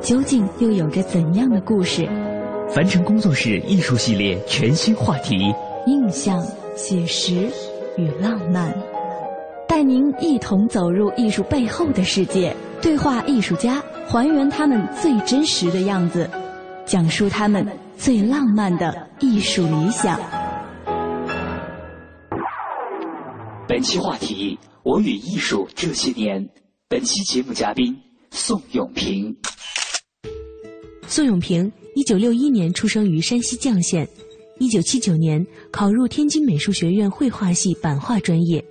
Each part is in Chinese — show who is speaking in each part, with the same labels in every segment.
Speaker 1: 究竟又有着怎样的故事？
Speaker 2: 凡尘工作室艺术系列全新话题：
Speaker 1: 印象、写实与浪漫，带您一同走入艺术背后的世界，对话艺术家，还原他们最真实的样子。讲述他们最浪漫的艺术理想。
Speaker 2: 本期话题：我与艺术这些年。本期节目嘉宾：宋永平。
Speaker 3: 宋永平，一九六一年出生于山西绛县，一九七九年考入天津美术学院绘画系版画专业，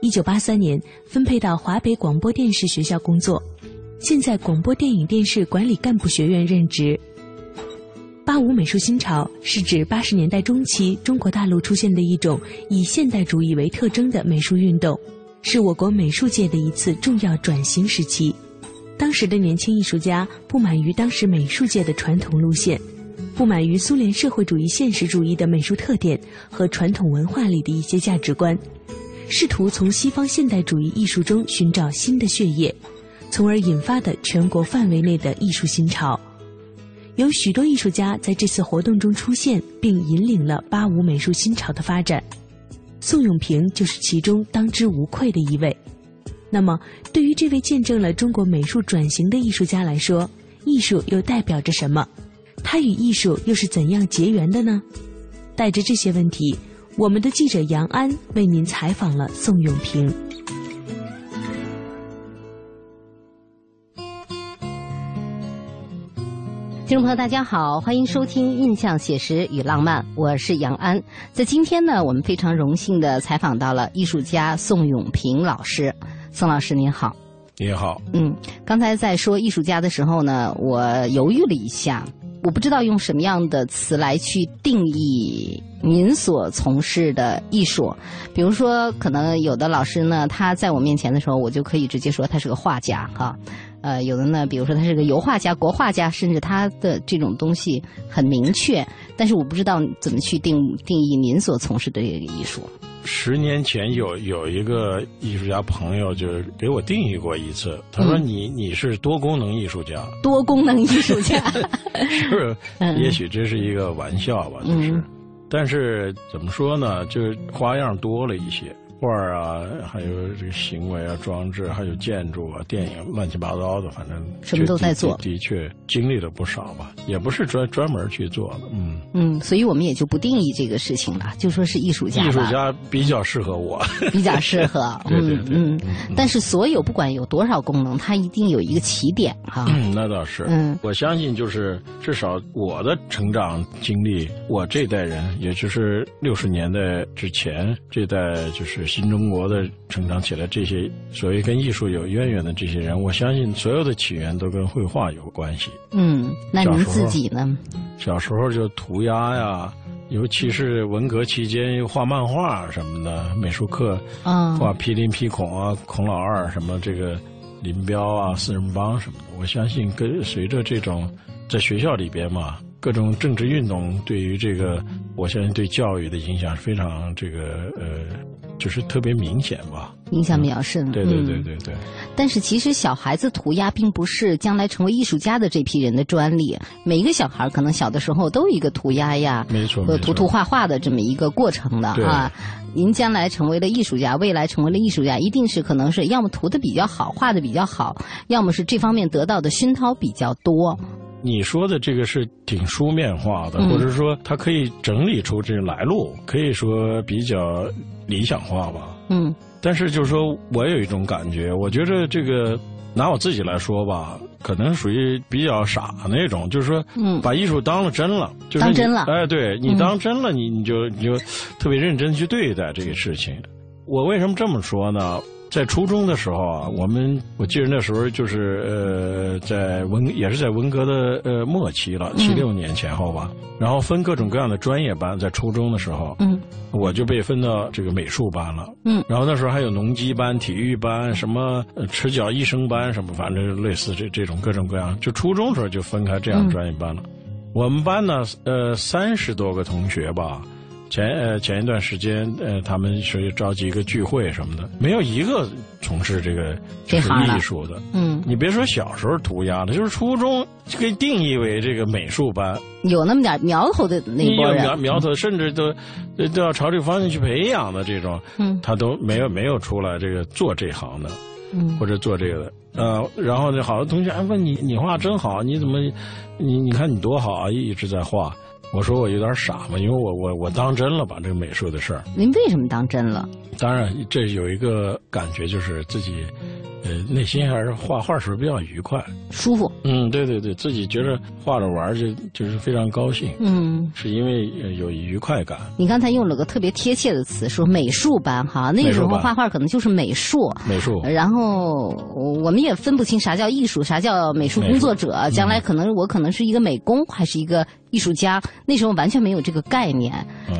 Speaker 3: 一九八三年分配到华北广播电视学校工作，现在广播电影电视管理干部学院任职。八五美术新潮是指八十年代中期中国大陆出现的一种以现代主义为特征的美术运动，是我国美术界的一次重要转型时期。当时的年轻艺术家不满于当时美术界的传统路线，不满于苏联社会主义现实主义的美术特点和传统文化里的一些价值观，试图从西方现代主义艺术中寻找新的血液，从而引发的全国范围内的艺术新潮。有许多艺术家在这次活动中出现，并引领了八五美术新潮的发展。宋永平就是其中当之无愧的一位。那么，对于这位见证了中国美术转型的艺术家来说，艺术又代表着什么？他与艺术又是怎样结缘的呢？带着这些问题，我们的记者杨安为您采访了宋永平。
Speaker 4: 听众朋友，大家好，欢迎收听《印象写实与浪漫》，我是杨安。在今天呢，我们非常荣幸的采访到了艺术家宋永平老师。宋老师您好，
Speaker 5: 您好。
Speaker 4: 嗯，刚才在说艺术家的时候呢，我犹豫了一下，我不知道用什么样的词来去定义您所从事的艺术。比如说，可能有的老师呢，他在我面前的时候，我就可以直接说他是个画家，哈。呃，有的呢，比如说他是个油画家、国画家，甚至他的这种东西很明确，但是我不知道怎么去定定义您所从事的这个艺术。
Speaker 5: 十年前有有一个艺术家朋友就给我定义过一次，他说你你是多功能艺术家，
Speaker 4: 多功能艺术家，
Speaker 5: 是，也许这是一个玩笑吧，就是，但是怎么说呢，就是花样多了一些。画啊，还有这个行为啊、装置，还有建筑啊、电影，乱七八糟的，反正
Speaker 4: 什么都在做。
Speaker 5: 的确经历了不少吧，也不是专专门去做的，嗯
Speaker 4: 嗯，所以我们也就不定义这个事情了，就说是艺术家。
Speaker 5: 艺术家比较适合我，
Speaker 4: 比较适合，
Speaker 5: 对对对。嗯，
Speaker 4: 但是所有不管有多少功能，它一定有一个起点哈。
Speaker 5: 嗯，那倒是。嗯，我相信就是至少我的成长经历，我这代人，也就是六十年代之前这代就是。新中国的成长起来，这些所谓跟艺术有渊源的这些人，我相信所有的起源都跟绘画有关系。
Speaker 4: 嗯，那您自己呢？
Speaker 5: 小时候就涂鸦呀，尤其是文革期间又画漫画什么的，美术课啊，画皮林皮孔啊，孔老二什么这个林彪啊，四人帮什么的。我相信跟随着这种在学校里边嘛。各种政治运动对于这个，我相信对教育的影响是非常这个呃，就是特别明显吧。
Speaker 4: 影响比较深。
Speaker 5: 对对对对对。
Speaker 4: 但是其实小孩子涂鸦并不是将来成为艺术家的这批人的专利，每一个小孩可能小的时候都有一个涂鸦呀，
Speaker 5: 没错，
Speaker 4: 涂涂画画的这么一个过程的啊。您将来成为了艺术家，未来成为了艺术家，一定是可能是要么涂的比较好，画的比较好，要么是这方面得到的熏陶比较多。
Speaker 5: 你说的这个是挺书面化的，或者说它可以整理出这个来路，可以说比较理想化吧。
Speaker 4: 嗯。
Speaker 5: 但是就是说我有一种感觉，我觉得这个拿我自己来说吧，可能属于比较傻那种，就是说，嗯，把艺术当了真了，
Speaker 4: 当真了。
Speaker 5: 哎，对你当真了，你你就你就特别认真去对待这个事情。我为什么这么说呢？在初中的时候啊，我们我记得那时候就是呃，在文也是在文革的呃末期了，七六年前后吧。然后分各种各样的专业班，在初中的时候，嗯，我就被分到这个美术班了，嗯。然后那时候还有农机班、体育班、什么赤脚医生班什么，反正类似这这种各种各样。就初中时候就分开这样专业班了。我们班呢，呃，三十多个同学吧。前呃前一段时间呃他们是召集一个聚会什么的，没有一个从事这个就是艺术的。
Speaker 4: 嗯，
Speaker 5: 你别说小时候涂鸦的，就是初中就可以定义为这个美术班，
Speaker 4: 有那么点苗头的那波
Speaker 5: 人，苗苗头甚至都都要朝这个方向去培养的这种，嗯，他都没有没有出来这个做这行的，嗯，或者做这个的。呃，然后呢，好多同学还问你，你画真好，你怎么，你你看你多好啊，一直在画。我说我有点傻嘛，因为我我我当真了把这个美术的事儿。
Speaker 4: 您为什么当真了？
Speaker 5: 当然，这有一个感觉，就是自己。呃，内心还是画画时候比较愉快、
Speaker 4: 舒服。
Speaker 5: 嗯，对对对，自己觉得画着玩就就是非常高兴。嗯，是因为有愉快感。
Speaker 4: 你刚才用了个特别贴切的词，说美术班哈，那个时候画画可能就是美术。
Speaker 5: 美术。
Speaker 4: 然后我们也分不清啥叫艺术，啥叫美术工作者。将来可能我可能是一个美工，还是一个艺术家？那时候完全没有这个概念。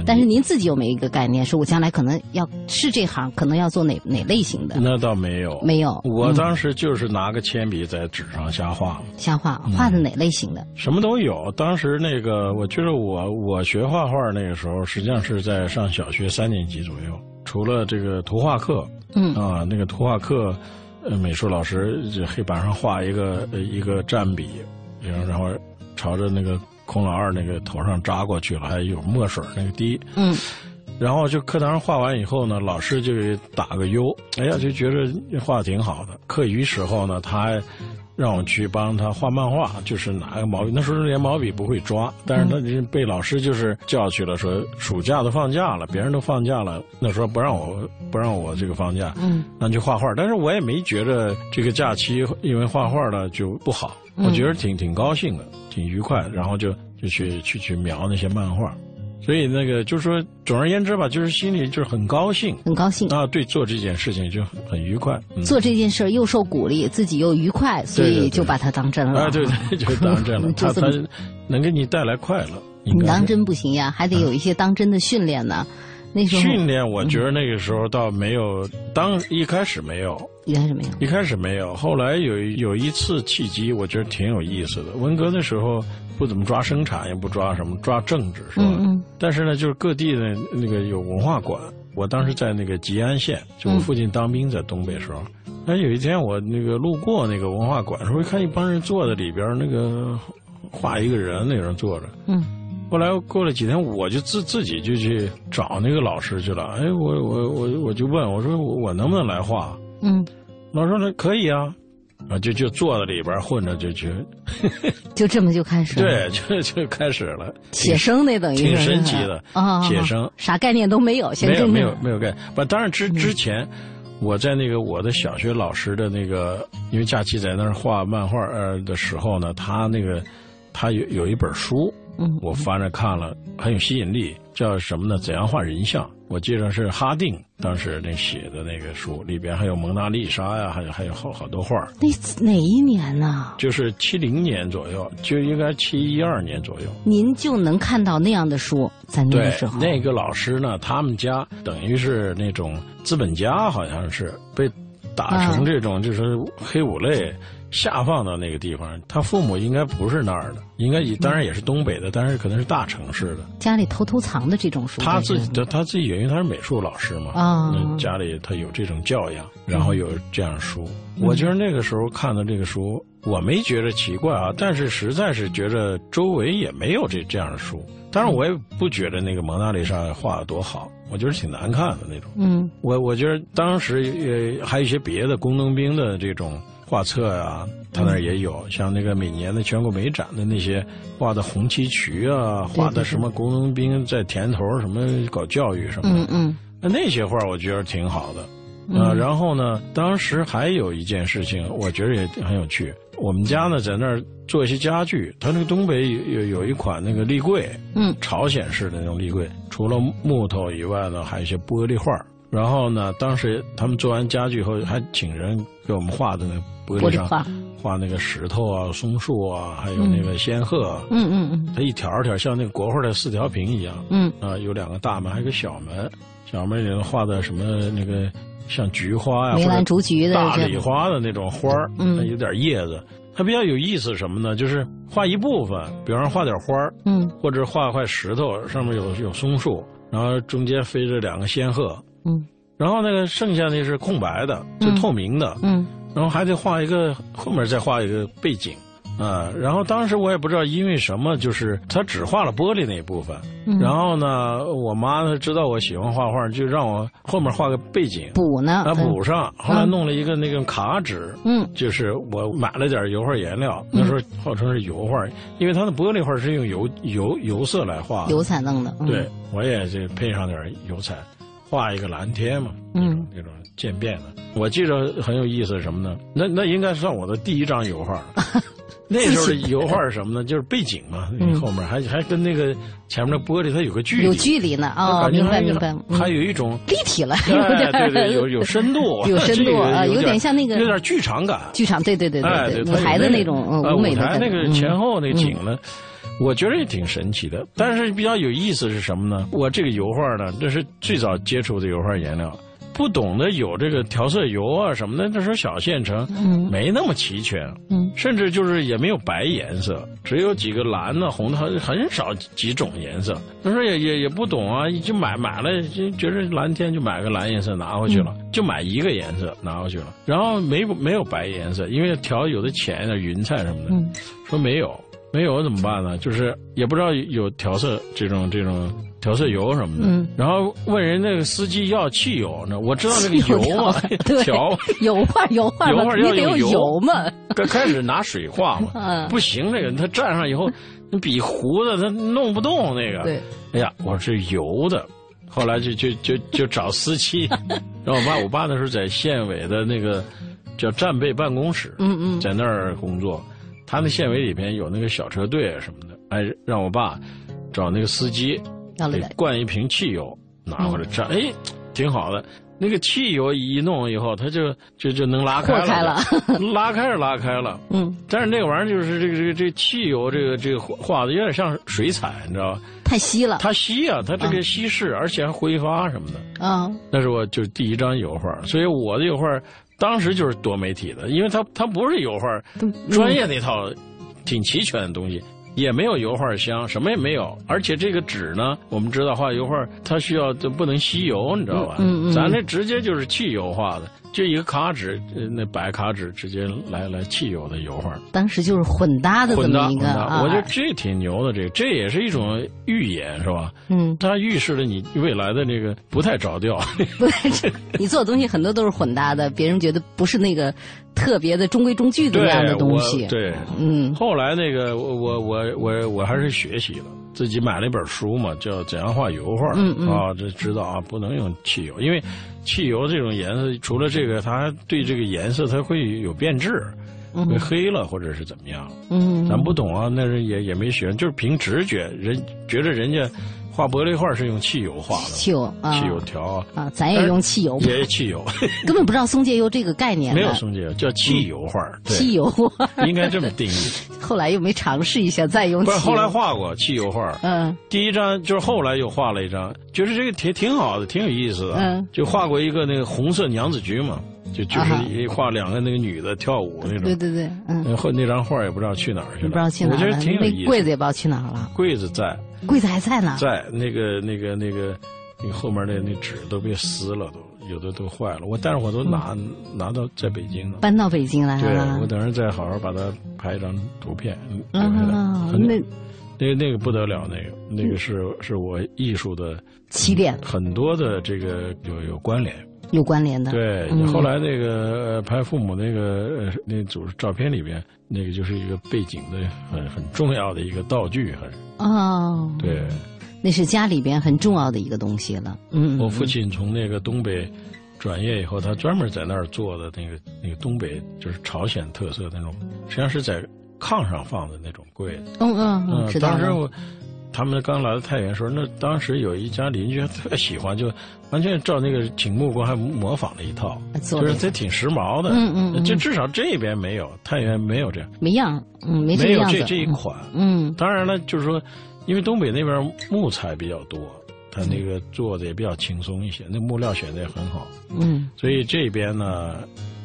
Speaker 4: 但是您自己有没有一个概念，说我将来可能要是这行，可能要做哪哪类型的？
Speaker 5: 那倒没有，
Speaker 4: 没有。
Speaker 5: 我当时就是拿个铅笔在纸上瞎画，
Speaker 4: 瞎画，画的哪类型的？
Speaker 5: 什么都有。当时那个，我觉得我我学画画那个时候，实际上是在上小学三年级左右。除了这个图画课，嗯啊，那个图画课，呃，美术老师就黑板上画一个一个蘸笔，然后然后朝着那个孔老二那个头上扎过去了，还有墨水那个滴，嗯。然后就课堂上画完以后呢，老师就打个优，哎呀，就觉得画的挺好的。课余时候呢，他还让我去帮他画漫画，就是拿个毛笔，那时候连毛笔不会抓，但是他被老师就是叫去了，说暑假都放假了，别人都放假了，那时候不让我不让我这个放假，嗯，让去画画。但是我也没觉着这个假期因为画画了就不好，我觉得挺挺高兴的，挺愉快，然后就就去去去描那些漫画。所以那个就是说，总而言之吧，就是心里就是很高兴，
Speaker 4: 很高兴
Speaker 5: 啊！对，做这件事情就很很愉快。
Speaker 4: 做这件事又受鼓励，自己又愉快，所以就把它当真了。
Speaker 5: 啊，对对，就当真了。他他能给你带来快乐。
Speaker 4: 你当真不行呀，还得有一些当真的训练呢。那时候
Speaker 5: 训练，我觉得那个时候倒没有，当一开始没有，
Speaker 4: 一开始没有，
Speaker 5: 一开始没有。后来有有一次契机，我觉得挺有意思的。文革的时候。不怎么抓生产，也不抓什么，抓政治是吧？嗯嗯。但是呢，就是各地的那个有文化馆。我当时在那个吉安县，就我父亲当兵在东北时候。哎，有一天我那个路过那个文化馆时候，一看一帮人坐在里边，那个画一个人，那人坐着。嗯。后来过了几天，我就自自己就去找那个老师去了。哎，我我我我就问我说我能不能来画？嗯。老师说可以啊。啊，就就坐在里边混着，就去
Speaker 4: 就这么就开始
Speaker 5: 对，就就开始了。
Speaker 4: 写生那等于
Speaker 5: 挺神奇的啊，写生
Speaker 4: 啥概念都没有，
Speaker 5: 没有没有没有概念。不，当然之之前我在那个我的小学老师的那个，因为假期在那儿画漫画呃的时候呢，他那个他有有一本书，嗯，我翻着看了，很有吸引力，叫什么呢？怎样画人像？我记得是哈定当时那写的那个书，里边还有蒙娜丽莎呀，还有还有好好多画
Speaker 4: 那哪一年呢？
Speaker 5: 就是七零年左右，就应该七一二年左右。
Speaker 4: 您就能看到那样的书在那个时候。
Speaker 5: 那个老师呢，他们家等于是那种资本家，好像是被打成这种就是黑五类。下放到那个地方，他父母应该不是那儿的，应该也当然也是东北的，但是可能是大城市的。
Speaker 4: 家里偷偷藏的这种书，
Speaker 5: 他自己的他自己因为他是美术老师嘛，啊，家里他有这种教养，然后有这样书。我觉得那个时候看的这个书，我没觉得奇怪啊，但是实在是觉得周围也没有这这样的书。当然，我也不觉得那个蒙娜丽莎画的多好，我觉得挺难看的那种。嗯，我我觉得当时也还有一些别的工农兵的这种。画册啊，他那儿也有，像那个每年的全国美展的那些画的红旗渠啊，画的什么工农兵在田头什么搞教育什么的，
Speaker 4: 嗯嗯，
Speaker 5: 那那些画我觉得挺好的。啊，然后呢，当时还有一件事情，我觉得也很有趣。我们家呢在那儿做一些家具，他那个东北有有一款那个立柜，
Speaker 4: 嗯，
Speaker 5: 朝鲜式的那种立柜，除了木头以外呢，还有一些玻璃画。然后呢，当时他们做完家具以后，还请人给我们画的那玻璃上画那个石头啊、松树啊，还有那个仙鹤。
Speaker 4: 嗯嗯嗯，
Speaker 5: 它一条条像那个国画的四条屏一样。
Speaker 4: 嗯
Speaker 5: 啊，有两个大门，还有个小门，小门里头画的什么那个。像菊花呀，
Speaker 4: 梅兰竹菊的
Speaker 5: 大礼花的那种花儿，嗯，有点叶子。它比较有意思什么呢？就是画一部分，比方说画点花儿，
Speaker 4: 嗯，
Speaker 5: 或者画块石头，上面有有松树，然后中间飞着两个仙鹤，
Speaker 4: 嗯，
Speaker 5: 然后那个剩下那是空白的，就透明的，
Speaker 4: 嗯，
Speaker 5: 然后还得画一个后面再画一个背景。啊，然后当时我也不知道因为什么，就是他只画了玻璃那一部分。嗯然后呢，我妈呢知道我喜欢画画，就让我后面画个背景
Speaker 4: 补呢，
Speaker 5: 啊补上。后来弄了一个那个卡纸，
Speaker 4: 嗯，
Speaker 5: 就是我买了点油画颜料，那时候号称是油画，因为它的玻璃画是用油油油色来画，
Speaker 4: 油彩弄的。
Speaker 5: 对，我也就配上点油彩，画一个蓝天嘛，那种那种渐变的。我记着很有意思什么呢？那那应该算我的第一张油画。那时候的油画是什么呢？就是背景嘛，后面还还跟那个前面的玻璃它有个距离，
Speaker 4: 有距离呢啊，明白明白。
Speaker 5: 还有一种
Speaker 4: 立体了，
Speaker 5: 有点对对，有有深度，
Speaker 4: 有深度啊，有点像那个
Speaker 5: 有点剧场感，
Speaker 4: 剧场对对对对对，舞台的那种舞美的
Speaker 5: 那个前后那个景呢，我觉得也挺神奇的。但是比较有意思是什么呢？我这个油画呢，这是最早接触的油画颜料。不懂得有这个调色油啊什么的，那时候小县城没那么齐全，甚至就是也没有白颜色，只有几个蓝的、红的，很很少几种颜色。那时候也也也不懂啊，就买买了，就觉得蓝天就买个蓝颜色拿回去了，就买一个颜色拿回去了。然后没没有白颜色，因为调有的浅一点云彩什么的，说没有没有怎么办呢？就是也不知道有调色这种这种。调色油什么的，然后问人那个司机要汽油呢？我知道那个油嘛，调
Speaker 4: 油画 油画
Speaker 5: 油画要
Speaker 4: 有油嘛。
Speaker 5: 刚开始拿水画嘛，不行，那个他蘸上以后，那笔糊的他弄不动那个。
Speaker 4: 对，
Speaker 5: 哎呀，我是油的，后来就就就就找司机。然后我爸，我爸那时候在县委的那个叫战备办公室，
Speaker 4: 嗯嗯，
Speaker 5: 在那儿工作，他那县委里边有那个小车队什么的，哎，让我爸找那个司机。给灌一瓶汽油，拿回来蘸，哎，挺好的。那个汽油一弄以后，它就就就能拉开了，拉开是拉开了。
Speaker 4: 嗯，
Speaker 5: 但是那个玩意儿就是这个这个这汽油这个这个画的有点像水彩，你知道吧？
Speaker 4: 太稀了。
Speaker 5: 它稀啊，它这个稀释，而且还挥发什么的。
Speaker 4: 啊，
Speaker 5: 那是我就是第一张油画，所以我的油画当时就是多媒体的，因为它它不是油画专业那套挺齐全的东西。也没有油画箱，什么也没有，而且这个纸呢，我们知道画油画它需要就不能吸油，你知道吧？
Speaker 4: 嗯嗯，
Speaker 5: 咱这直接就是汽油画的。就一个卡纸，那白卡纸直接来来汽油的油画。
Speaker 4: 当时就是混搭的这么一个
Speaker 5: 啊，我觉得这挺牛的，这这也是一种预演，是吧？
Speaker 4: 嗯，
Speaker 5: 它预示了你未来的那个不太着调。
Speaker 4: 对，你做的东西很多都是混搭的，别人觉得不是那个特别的中规中矩的那样的东西。
Speaker 5: 对，
Speaker 4: 嗯。
Speaker 5: 后来那个我我我我我还是学习了，自己买了一本书嘛，叫《怎样画油画》。
Speaker 4: 嗯嗯。
Speaker 5: 啊，这知道啊，不能用汽油，因为。汽油这种颜色，除了这个，它对这个颜色它会有变质，会黑了或者是怎么样？
Speaker 4: 嗯，
Speaker 5: 咱不懂啊，那人也也没学，就是凭直觉，人觉得人家。画玻璃画是用汽油画的，
Speaker 4: 汽油啊，
Speaker 5: 汽油条。
Speaker 4: 啊，咱也用汽油，
Speaker 5: 也汽油，
Speaker 4: 根本不知道松节油这个概念，
Speaker 5: 没有松节油，叫汽油画，
Speaker 4: 汽油画
Speaker 5: 应该这么定义。
Speaker 4: 后来又没尝试一下再用，
Speaker 5: 不是后来画过汽油画，
Speaker 4: 嗯，
Speaker 5: 第一张就是后来又画了一张，就是这个挺挺好的，挺有意思的，
Speaker 4: 嗯，
Speaker 5: 就画过一个那个红色娘子军嘛。就就是画两个那个女的跳舞那种，
Speaker 4: 对对对，嗯，
Speaker 5: 后那张画也不知道去哪儿去了，
Speaker 4: 不知道去哪儿
Speaker 5: 了。我觉得挺有意思。
Speaker 4: 柜子也不知道去哪儿了。
Speaker 5: 柜子在，
Speaker 4: 柜子还在呢。
Speaker 5: 在那个那个那个，那个后面的那纸都被撕了，都有的都坏了。我但是我都拿拿到在北京了，
Speaker 4: 搬到北京来了。
Speaker 5: 对，我等着再好好把它拍一张图片
Speaker 4: 留下来。那
Speaker 5: 那那个不得了，那个那个是是我艺术的
Speaker 4: 起点，
Speaker 5: 很多的这个有有关联。
Speaker 4: 有关联的。
Speaker 5: 对，后来那个拍父母那个那组照片里边，那个就是一个背景的很很重要的一个道具，还是
Speaker 4: 哦，
Speaker 5: 对，
Speaker 4: 那是家里边很重要的一个东西了。嗯，
Speaker 5: 我父亲从那个东北转业以后，他专门在那儿做的那个那个东北就是朝鲜特色那种，实际上是在炕上放的那种柜子。
Speaker 4: 嗯嗯嗯，
Speaker 5: 当时我。他们刚来到太原时候，那当时有一家邻居特喜欢，就完全照那个景木工还模仿了一套，就是这挺时髦的。
Speaker 4: 嗯嗯，
Speaker 5: 这至少这边没有，太原没有这样。
Speaker 4: 没样，嗯，没
Speaker 5: 没有
Speaker 4: 这
Speaker 5: 这一款。
Speaker 4: 嗯，
Speaker 5: 当然了，就是说，因为东北那边木材比较多，他那个做的也比较轻松一些，那木料选的也很好。
Speaker 4: 嗯，
Speaker 5: 所以这边呢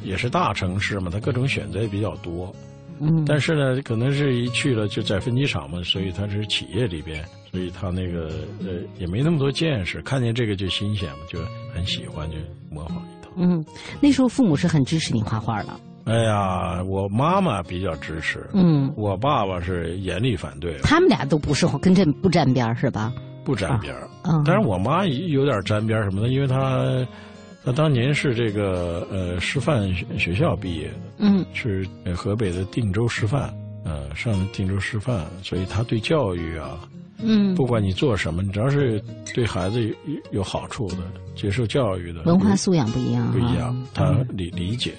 Speaker 5: 也是大城市嘛，它各种选择也比较多。
Speaker 4: 嗯，
Speaker 5: 但是呢，可能是一去了就在分机厂嘛，所以他是企业里边，所以他那个呃也没那么多见识，看见这个就新鲜嘛，就很喜欢，就模仿一套。
Speaker 4: 嗯，那时候父母是很支持你画画的。
Speaker 5: 哎呀，我妈妈比较支持，
Speaker 4: 嗯，
Speaker 5: 我爸爸是严厉反对。
Speaker 4: 他们俩都不是跟这不沾边是吧？
Speaker 5: 不沾边嗯，但是我妈有点沾边什么的，因为她。他当年是这个呃师范学校毕业的，
Speaker 4: 嗯，
Speaker 5: 是河北的定州师范，呃，上定州师范，所以他对教育啊，
Speaker 4: 嗯，
Speaker 5: 不管你做什么，你只要是对孩子有有好处的，接受教育的，
Speaker 4: 文化素养不一样，
Speaker 5: 不一样，他理理解。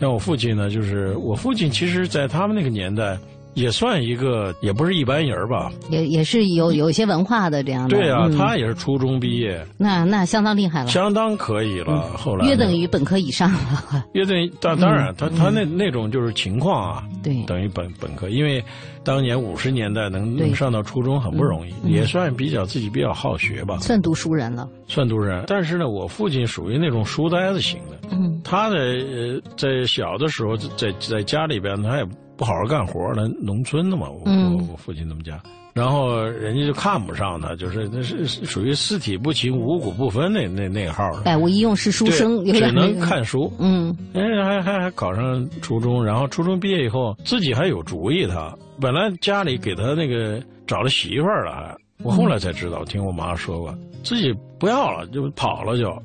Speaker 5: 像我父亲呢，就是我父亲，其实在他们那个年代。也算一个，也不是一般人吧。
Speaker 4: 也也是有有一些文化的这样的。
Speaker 5: 对啊，他也是初中毕业。
Speaker 4: 那那相当厉害了。
Speaker 5: 相当可以了，后来。
Speaker 4: 约等于本科以上了。
Speaker 5: 约等于当当然，他他那那种就是情况啊。
Speaker 4: 对。
Speaker 5: 等于本本科，因为当年五十年代能能上到初中很不容易，也算比较自己比较好学吧。
Speaker 4: 算读书人了。
Speaker 5: 算读人，但是呢，我父亲属于那种书呆子型的。
Speaker 4: 嗯。
Speaker 5: 他的在小的时候，在在家里边，他也。不好好干活儿，农村的嘛，我我我父亲他们家，然后人家就看不上他，就是那是属于四体不勤五谷不分那那那号
Speaker 4: 百无一用是书生，
Speaker 5: 只能看书。
Speaker 4: 嗯，
Speaker 5: 哎，还还还考上初中，然后初中毕业以后自己还有主意。他本来家里给他那个找了媳妇儿了，还我后来才知道，听我妈说过，自己不要了就跑了就。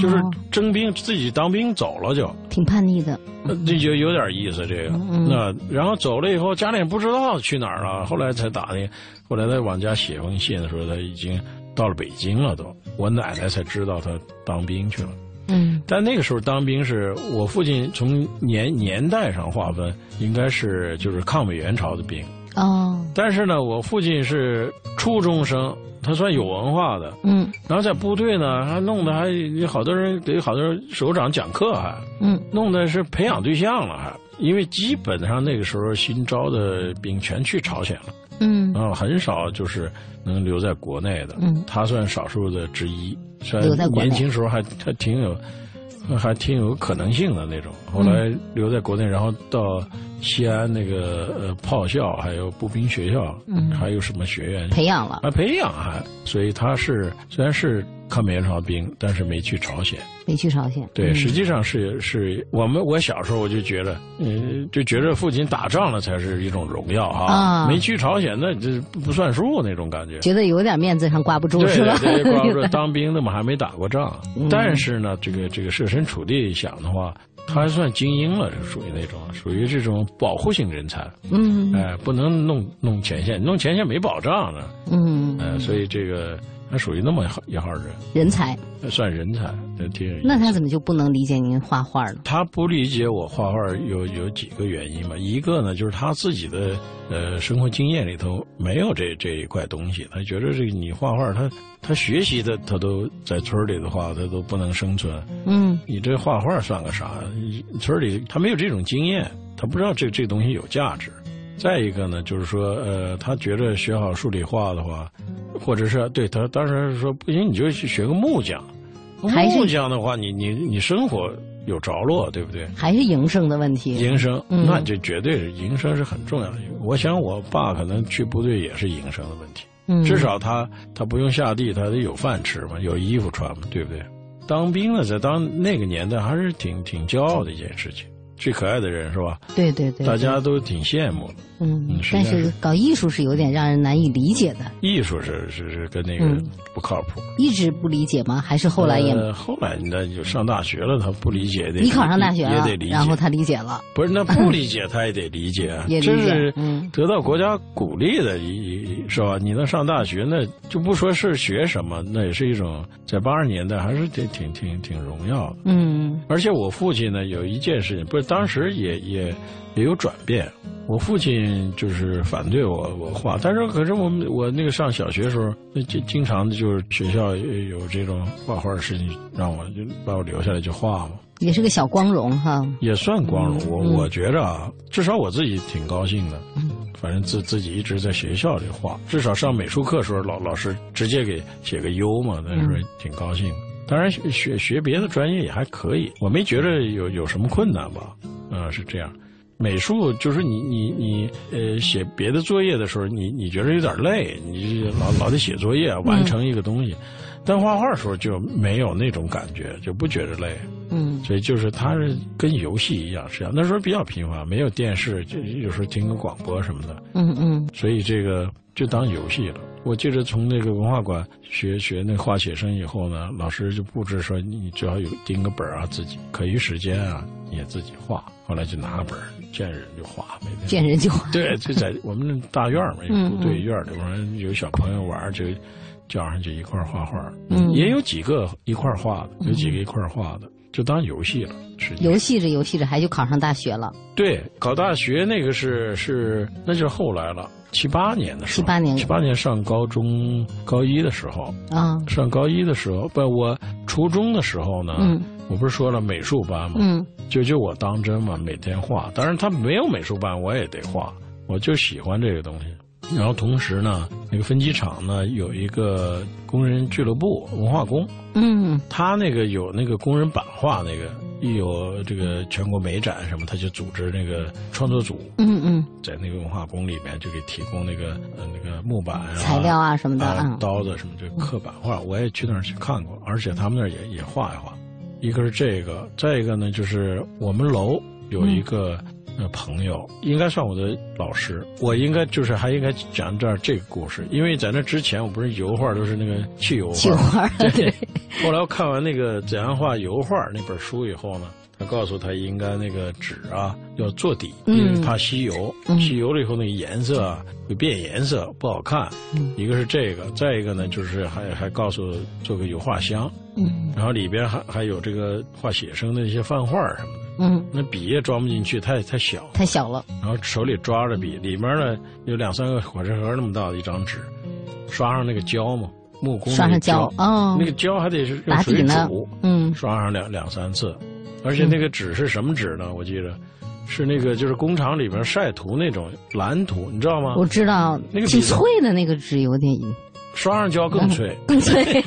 Speaker 5: 就是征兵，自己当兵走了就，
Speaker 4: 挺叛逆的，
Speaker 5: 这就有点意思。这个那然后走了以后，家里也不知道去哪儿了。后来才打听，后来他往家写封信的时候，他已经到了北京了。都我奶奶才知道他当兵去了。
Speaker 4: 嗯，
Speaker 5: 但那个时候当兵是我父亲从年年代上划分，应该是就是抗美援朝的兵。
Speaker 4: 哦，
Speaker 5: 但是呢，我父亲是初中生。他算有文化的，
Speaker 4: 嗯，
Speaker 5: 然后在部队呢，还弄得还有好多人给好多人首长讲课，还，
Speaker 4: 嗯，
Speaker 5: 弄的是培养对象了，还，因为基本上那个时候新招的兵全去朝鲜了，
Speaker 4: 嗯，
Speaker 5: 然后很少就是能留在国内的，
Speaker 4: 嗯，
Speaker 5: 他算少数的之一，
Speaker 4: 留在
Speaker 5: 年轻时候还还挺有，还挺有可能性的那种，后来留在国内，然后到。西安那个呃炮校，还有步兵学校，
Speaker 4: 嗯，
Speaker 5: 还有什么学院
Speaker 4: 培养了？
Speaker 5: 啊，培养还，所以他是虽然是抗美援朝兵，但是没去朝鲜。
Speaker 4: 没去朝鲜。
Speaker 5: 对，实际上是是我们我小时候我就觉得，嗯，就觉得父亲打仗了才是一种荣耀啊，没去朝鲜那这不算数那种感觉。
Speaker 4: 觉得有点面子上挂不住是吧？
Speaker 5: 对，挂不住。当兵的嘛还没打过仗，但是呢，这个这个设身处地想的话。他还算精英了，是属于那种，属于这种保护性人才。
Speaker 4: 嗯，
Speaker 5: 哎，不能弄弄前线，弄前线没保障呢。
Speaker 4: 嗯，
Speaker 5: 哎，所以这个他属于那么一号人，
Speaker 4: 人才，
Speaker 5: 算人才，挺。
Speaker 4: 那他怎么就不能理解您画画呢？
Speaker 5: 他不理解我画画有有几个原因吧？一个呢，就是他自己的呃生活经验里头没有这这一块东西，他觉得这个你画画他。他学习的，他都在村里的话，他都不能生存。
Speaker 4: 嗯，
Speaker 5: 你这画画算个啥？村里他没有这种经验，他不知道这这东西有价值。再一个呢，就是说，呃，他觉得学好数理化的话，或者是对他当时说不行，你就去学个木匠。木匠的话，你你你生活有着落，对不对？
Speaker 4: 还是营生的问题。
Speaker 5: 营生，那就绝对是营生是很重要的。我想我爸可能去部队也是营生的问题。至少他他不用下地，他得有饭吃嘛，有衣服穿嘛，对不对？当兵呢，在当那个年代还是挺挺骄傲的一件事情，最可爱的人是吧？
Speaker 4: 对对对，
Speaker 5: 大家都挺羡慕的。
Speaker 4: 嗯，但是搞艺术是有点让人难以理解的。
Speaker 5: 艺术是是是跟那个不靠谱。
Speaker 4: 一直不理解吗？还是后来也？
Speaker 5: 后来那就上大学了，他不理解的。
Speaker 4: 你考上大学了，
Speaker 5: 也得理解。
Speaker 4: 然后他理解了。
Speaker 5: 不是，那不理解他也得理解。
Speaker 4: 也
Speaker 5: 理解。嗯，得到国家鼓励的，是吧？你能上大学，那就不说是学什么，那也是一种在八十年代还是挺挺挺挺荣耀的。
Speaker 4: 嗯。
Speaker 5: 而且我父亲呢，有一件事情，不是当时也也。也有转变，我父亲就是反对我我画，但是可是我们我那个上小学时候，那经经常的就是学校有这种画画的事情，让我就把我留下来就画嘛。
Speaker 4: 也是个小光荣哈。
Speaker 5: 也算光荣，我我觉着啊，至少我自己挺高兴的。嗯。反正自自己一直在学校里画，至少上美术课时候，老老师直接给写个优嘛，那时候挺高兴。当然学学别的专业也还可以，我没觉着有有什么困难吧。嗯，是这样。美术就是你你你呃写别的作业的时候，你你觉得有点累，你老老得写作业完成一个东西，但画画的时候就没有那种感觉，就不觉得累。
Speaker 4: 嗯，
Speaker 5: 所以就是它是跟游戏一样，实际上那时候比较频繁，没有电视，就有时候听个广播什么的。
Speaker 4: 嗯嗯。
Speaker 5: 所以这个就当游戏了。我记得从那个文化馆学学那画写生以后呢，老师就布置说，你只要有盯个本啊，自己课余时间啊，你也自己画。后来就拿本见人就画，每天
Speaker 4: 见人就画。
Speaker 5: 对，就在我们大院嘛，有部队院里边有小朋友玩，就叫上去一块画画。嗯，也有几个一块画的，有几个一块画的，就当游戏了。
Speaker 4: 是游戏着游戏着，还就考上大学了。
Speaker 5: 对，考大学那个是是，那就是后来了，七八年的时候。
Speaker 4: 七八年，
Speaker 5: 七八年上高中高一的时候
Speaker 4: 啊，
Speaker 5: 上高一的时候，不，我初中的时候呢。
Speaker 4: 嗯。
Speaker 5: 我不是说了美术班吗？
Speaker 4: 嗯，
Speaker 5: 就就我当真嘛，每天画。当然他没有美术班，我也得画。我就喜欢这个东西。然后同时呢，那个分机厂呢有一个工人俱乐部，文化宫。
Speaker 4: 嗯，
Speaker 5: 他那个有那个工人版画，那个一有这个全国美展什么，他就组织那个创作组。
Speaker 4: 嗯嗯，
Speaker 5: 在那个文化宫里面就给提供那个呃那个木板啊、
Speaker 4: 材料啊什么的，
Speaker 5: 刀子什么就刻版画。我也去那儿去看过，而且他们那儿也也画一画。一个是这个，再一个呢，就是我们楼有一个呃朋友，应该算我的老师。我应该就是还应该讲这儿这个故事，因为在那之前我不是油画都是那个汽油画。
Speaker 4: 汽油画对。
Speaker 5: 后来我看完那个怎样画油画那本书以后呢，他告诉他应该那个纸啊要做底，因为怕吸油，吸油了以后那个颜色啊会变颜色不好看。一个是这个，再一个呢就是还还告诉做个油画箱。
Speaker 4: 嗯，
Speaker 5: 然后里边还还有这个画写生的一些范画什么的。
Speaker 4: 嗯，
Speaker 5: 那笔也装不进去，太太小，
Speaker 4: 太小了。
Speaker 5: 然后手里抓着笔，里面呢有两三个火柴盒那么大的一张纸，刷上那个胶嘛，木工
Speaker 4: 刷上胶，哦，
Speaker 5: 那个胶还得是用水煮，
Speaker 4: 嗯，
Speaker 5: 刷上两两三次，而且那个纸是什么纸呢？我记着，是那个就是工厂里边晒图那种蓝图，你知道吗？
Speaker 4: 我知道，
Speaker 5: 那个
Speaker 4: 挺脆的那个纸有点。
Speaker 5: 刷上胶 更脆，
Speaker 4: 更脆。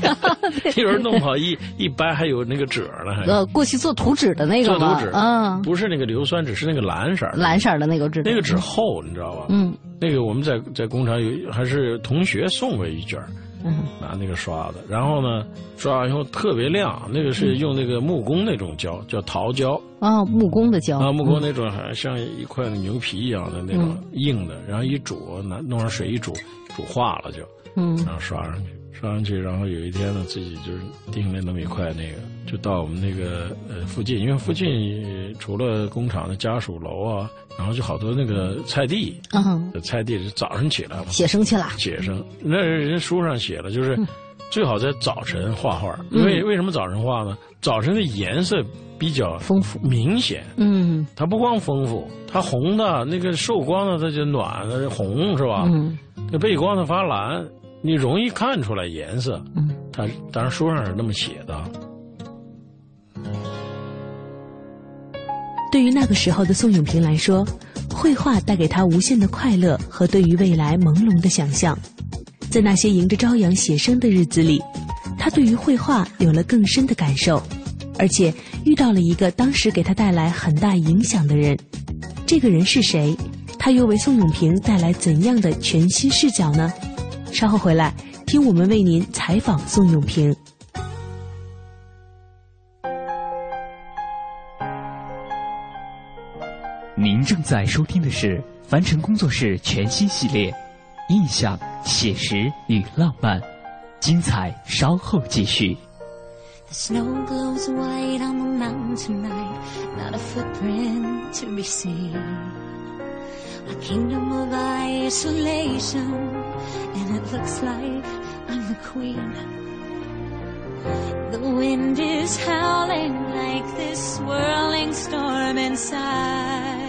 Speaker 5: 有人弄好一一掰还有那个褶呢，还。
Speaker 4: 呃，过去做图纸的那个
Speaker 5: 做图纸，
Speaker 4: 嗯，
Speaker 5: 不是那个硫酸纸，是那个蓝色
Speaker 4: 蓝色的那个纸。
Speaker 5: 那个纸厚，你知道吧？
Speaker 4: 嗯。
Speaker 5: 那个我们在在工厂有，还是同学送过一卷
Speaker 4: 嗯。
Speaker 5: 拿那个刷子，然后呢，刷完以后特别亮，那个是用那个木工那种胶，叫桃胶。
Speaker 4: 哦，木工的胶。
Speaker 5: 啊，木工那种还像一块牛皮一样的那种硬的，然后一煮，拿弄上水一煮，煮化了就，
Speaker 4: 嗯，
Speaker 5: 然后刷上去。刷上去，然后有一天呢，自己就是订了那么一块那个，就到我们那个呃附近，因为附近除了工厂的家属楼啊，然后就好多那个菜地，
Speaker 4: 嗯，
Speaker 5: 菜地是早上起来嘛，
Speaker 4: 写生去了，
Speaker 5: 写生。那人书上写了，就是最好在早晨画画，因为为什么早晨画呢？早晨的颜色比较
Speaker 4: 丰富
Speaker 5: 明显，
Speaker 4: 嗯，
Speaker 5: 它不光丰富，它红的那个受光的它就暖，它就红是吧？
Speaker 4: 嗯，
Speaker 5: 那背光它发蓝。你容易看出来颜色，
Speaker 4: 嗯，
Speaker 5: 它当然书上是那么写的。
Speaker 3: 对于那个时候的宋永平来说，绘画带给他无限的快乐和对于未来朦胧的想象。在那些迎着朝阳写生的日子里，他对于绘画有了更深的感受，而且遇到了一个当时给他带来很大影响的人。这个人是谁？他又为宋永平带来怎样的全新视角呢？稍后回来，听我们为您采访宋永平。
Speaker 2: 您正在收听的是
Speaker 6: 凡尘工作室全新系列，印象、写实与浪漫，精彩稍后继续。The snow glows white on the mountain tonight, not a footprint to be seen. A kingdom of isolation, and it looks like I'm the queen. The wind is howling like this swirling storm inside.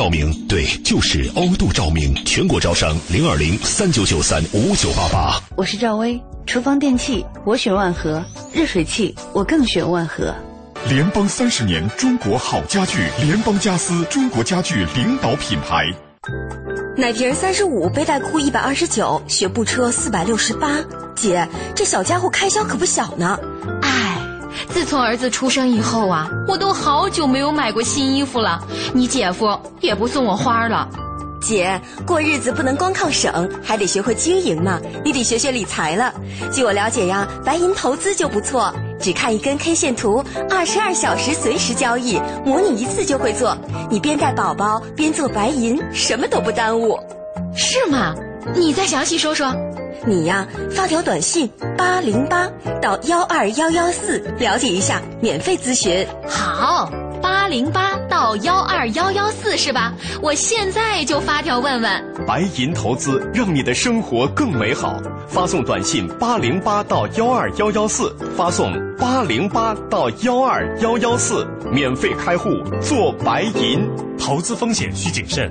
Speaker 7: 照明，对，就是欧度照明，全国招商零二零三九九三五九八八。
Speaker 8: 我是赵薇，厨房电器我选万和，热水器我更选万和。
Speaker 9: 联邦三十年中国好家具，联邦家私中国家具领导品牌。
Speaker 10: 奶瓶三十五，背带裤一百二十九，学步车四百六十八。姐，这小家伙开销可不小呢。
Speaker 11: 唉，自从儿子出生以后啊，我都好久没有买过新衣服了。你姐夫也不送我花了。
Speaker 10: 姐，过日子不能光靠省，还得学会经营呢。你得学学理财了。据我了解呀，白银投资就不错，只看一根 K 线图，二十二小时随时交易，模拟一次就会做。你边带宝宝边做白银，什么都不耽误。
Speaker 11: 是吗？你再详细说说。
Speaker 10: 你呀，发条短信八零八到幺二幺幺四了解一下，免费咨询。
Speaker 11: 好，八零八到幺二幺幺四是吧？我现在就发条问问。
Speaker 12: 白银投资让你的生活更美好，发送短信八零八到幺二幺幺四，发送八零八到幺二幺幺四，免费开户做白银，
Speaker 13: 投资风险需谨慎。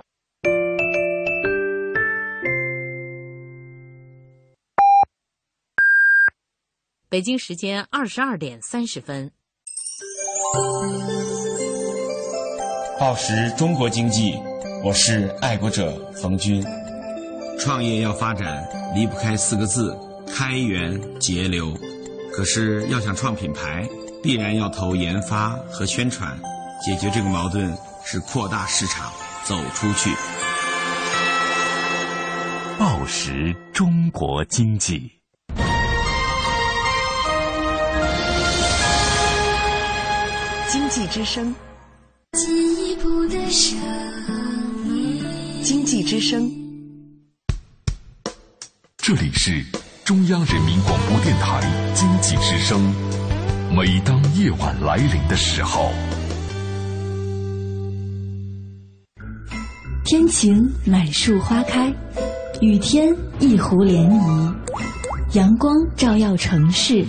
Speaker 14: 北京时间二十二点三十分。
Speaker 15: 报时中国经济，我是爱国者冯军。
Speaker 16: 创业要发展，离不开四个字：开源节流。可是要想创品牌，必然要投研发和宣传。解决这个矛盾是扩大市场，走出去。
Speaker 17: 报时中国经济。
Speaker 18: 济之声，
Speaker 19: 进一步的声音。
Speaker 18: 经济之声，
Speaker 17: 这里是中央人民广播电台经济之声。每当夜晚来临的时候，
Speaker 1: 天晴满树花开，雨天一湖涟漪，阳光照耀城市，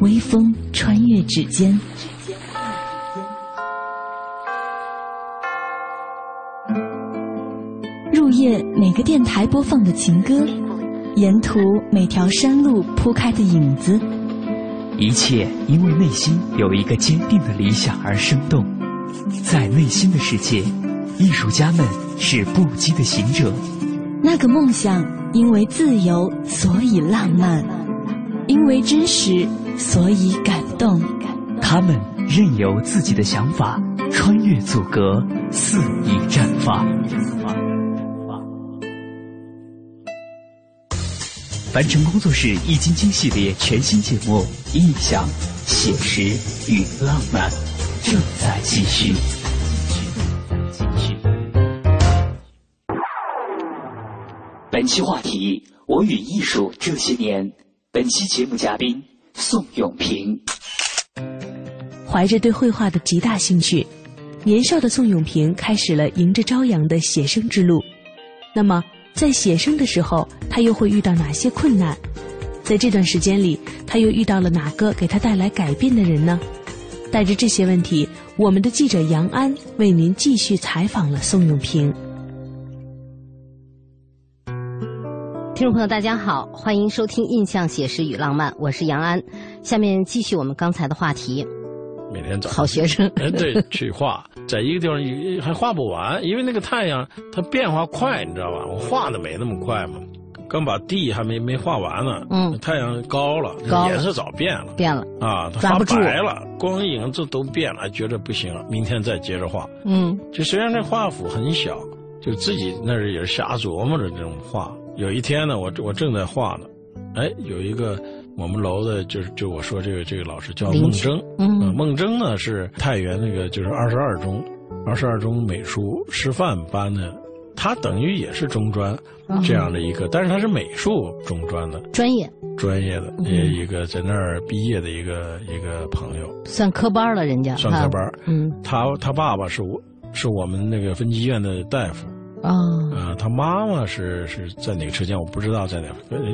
Speaker 1: 微风穿越指尖。夜每个电台播放的情歌，沿途每条山路铺开的影子，
Speaker 2: 一切因为内心有一个坚定的理想而生动。在内心的世界，艺术家们是不羁的行者。
Speaker 1: 那个梦想因为自由，所以浪漫；因为真实，所以感动。
Speaker 2: 他们任由自己的想法穿越阻隔，肆意绽放。凡尘工作室易筋经系列全新节目《印象、写实与浪漫》正在继续。本期话题：我与艺术这些年。本期节目嘉宾宋永平。
Speaker 3: 怀着对绘画的极大兴趣，年少的宋永平开始了迎着朝阳的写生之路。那么，在写生的时候，他又会遇到哪些困难？在这段时间里，他又遇到了哪个给他带来改变的人呢？带着这些问题，我们的记者杨安为您继续采访了宋永平。
Speaker 4: 听众朋友，大家好，欢迎收听《印象写实与浪漫》，我是杨安。下面继续我们刚才的话题。
Speaker 5: 每天早上。
Speaker 4: 好学生，
Speaker 5: 哎，对，去画，在一个地方还画不完，因为那个太阳它变化快，你知道吧？我画的没那么快嘛，刚把地还没没画完呢，嗯，太阳高了，颜色早变了，
Speaker 4: 变了。
Speaker 5: 啊，它发白了，光影这都变了，觉得不行了，明天再接着画，嗯，就虽然这画幅很小，就自己那儿也是瞎琢磨着这种画。有一天呢，我我正在画呢，哎，有一个。我们楼的就是就我说这个这个老师叫孟征，嗯，孟征呢是太原那个就是二十二中，二十二中美术师范班的，他等于也是中专这样的一个，但是他是美术中专的
Speaker 4: 专业
Speaker 5: 专业的一个在那儿毕业的一个一个朋友，
Speaker 4: 算科班了，人家
Speaker 5: 算科班，嗯，他他爸爸是我是我们那个分级医院的大夫。啊，呃，他妈妈是是在哪个车间？我不知道在哪，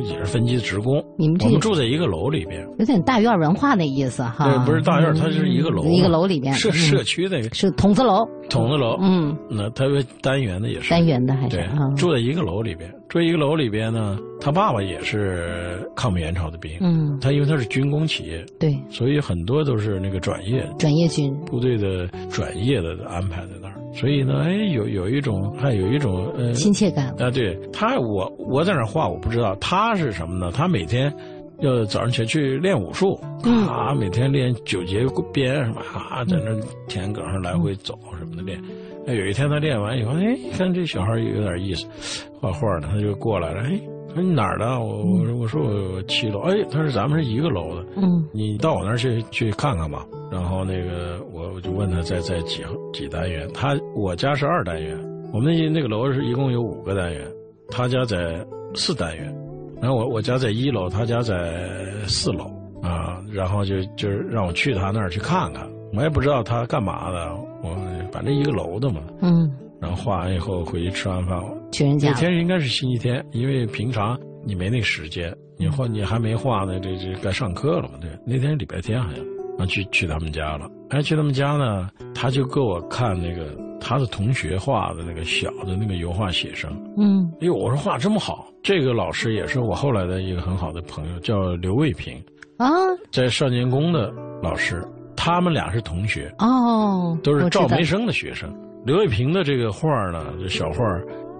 Speaker 5: 也是分机的职工。
Speaker 4: 你们
Speaker 5: 我们住在一个楼里边，
Speaker 4: 有点大院文化那意思哈。
Speaker 5: 对，不是大院，它是一个楼，
Speaker 4: 一个楼里边
Speaker 5: 社社区那个
Speaker 4: 是筒子楼，
Speaker 5: 筒子楼。嗯，那他单元的也是
Speaker 4: 单元的，还是
Speaker 5: 对，住在一个楼里边。住一个楼里边呢，他爸爸也是抗美援朝的兵。嗯，他因为他是军工企业，
Speaker 4: 对，
Speaker 5: 所以很多都是那个转业
Speaker 4: 转业军
Speaker 5: 部队的转业的安排在那儿。所以呢，哎，有有一种，还有一种呃
Speaker 4: 亲切感
Speaker 5: 啊。对他，我我在那画，我不知道他是什么呢？他每天要早上起来去练武术，啊，每天练九节鞭什么，啊，在那田埂上来回走什么的练。哎，有一天他练完以后，哎，一看这小孩有点意思，画画的，他就过来了，哎。说你哪儿的？我我说我说我七楼。哎，他说咱们是一个楼的。嗯，你到我那儿去去看看吧。然后那个我我就问他在在几几单元。他我家是二单元，我们那那个楼是一共有五个单元，他家在四单元。然后我我家在一楼，他家在四楼啊。然后就就是让我去他那儿去看看。我也不知道他干嘛的，我反正一个楼的嘛。嗯。然后画完以后回去吃完饭。那天应该是星期天，因为平常你没那时间，你画你还没画呢，这这该上课了嘛？对，那天礼拜天好像，然后去去他们家了。哎，去他们家呢，他就给我看那个他的同学画的那个小的那个油画写生。嗯，哎呦，我说画这么好，这个老师也是我后来的一个很好的朋友，叫刘卫平啊，在少年宫的老师，他们俩是同学哦，都是赵梅生的学生。刘卫平的这个画呢，这小画。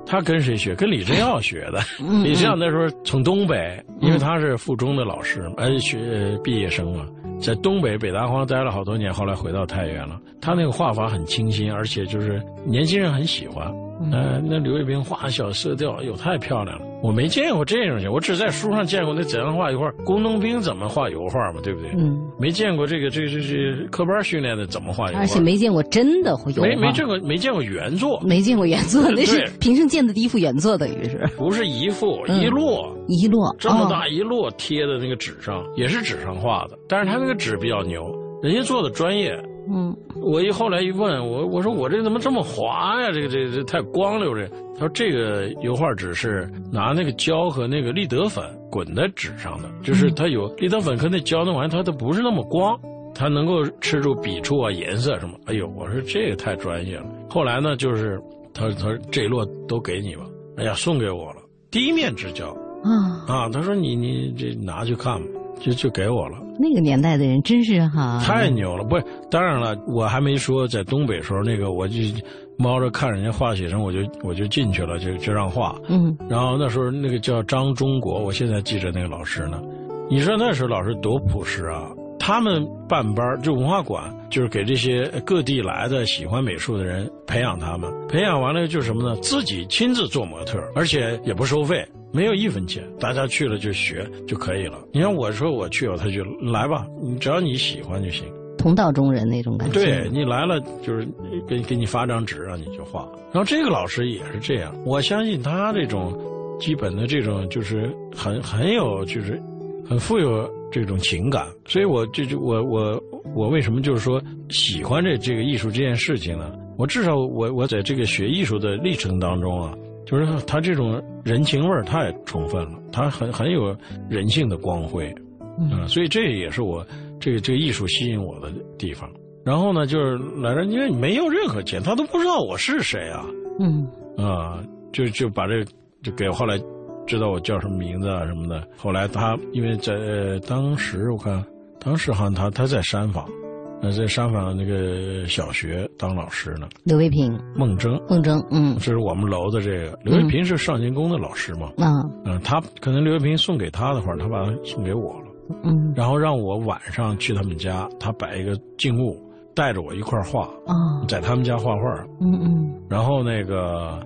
Speaker 5: 他跟谁学？跟李振耀学的。李振耀那时候从东北，因为他是附中的老师，呃，学毕业生嘛，在东北北大荒待了好多年，后来回到太原了。他那个画法很清新，而且就是年轻人很喜欢。呃，那刘卫兵画小色调，哟，太漂亮了。我没见过这种我只在书上见过那怎样画油画，工农兵怎么画油画嘛，对不对？嗯，没见过这个，这这这科班训练的怎么画油画，
Speaker 4: 而且没见过真的油
Speaker 5: 画，没没见过没见过原作，
Speaker 4: 没见过原作，那是平生见的第一幅原作，等于是
Speaker 5: 不是一幅一摞
Speaker 4: 一摞
Speaker 5: 这么大一摞贴在那个纸上，也是纸上画的，但是他那个纸比较牛，人家做的专业。嗯，我一后来一问，我我说我这怎么这么滑呀？这个这个这太光溜这。他说这个油画纸是拿那个胶和那个立德粉滚在纸上的，就是它有立德粉和那胶弄完，它都不是那么光，它能够吃住笔触啊、颜色什么。哎呦，我说这个太专业了。后来呢，就是他他说这一摞都给你吧。哎呀，送给我了，第一面之交啊啊！他说你你这拿去看吧，就就给我了。
Speaker 4: 那个年代的人真是哈，
Speaker 5: 太牛了！不是，当然了，我还没说在东北时候那个，我就猫着看人家画写生，我就我就进去了，就就让画。嗯，然后那时候那个叫张中国，我现在记着那个老师呢。你说那时候老师多朴实啊！他们办班就文化馆，就是给这些各地来的喜欢美术的人培养他们。培养完了就是什么呢？自己亲自做模特，而且也不收费，没有一分钱，大家去了就学就可以了。你看我说我去了，他就来吧，你只要你喜欢就行。
Speaker 4: 同道中人那种感觉。
Speaker 5: 对你来了就是给给你发张纸让你去画。然后这个老师也是这样，我相信他这种基本的这种就是很很有就是很富有。这种情感，所以我这就我我我为什么就是说喜欢这这个艺术这件事情呢？我至少我我在这个学艺术的历程当中啊，就是他这种人情味儿太充分了，他很很有人性的光辉，嗯，所以这也是我这个这个艺术吸引我的地方。然后呢，就是来人，因为没有任何钱，他都不知道我是谁啊，嗯啊，就就把这就给后来。知道我叫什么名字啊什么的。后来他因为在当时我看，当时好像他他在山坊，呃，在山坊那个小学当老师呢。
Speaker 4: 刘卫平、
Speaker 5: 孟征、
Speaker 4: 孟征，嗯，
Speaker 5: 这是我们楼的这个刘卫平是上进宫的老师嘛？嗯嗯，他可能刘卫平送给他的话，他把他送给我了。嗯，然后让我晚上去他们家，他摆一个静物，带着我一块画。啊，在他们家画画。嗯嗯，然后那个。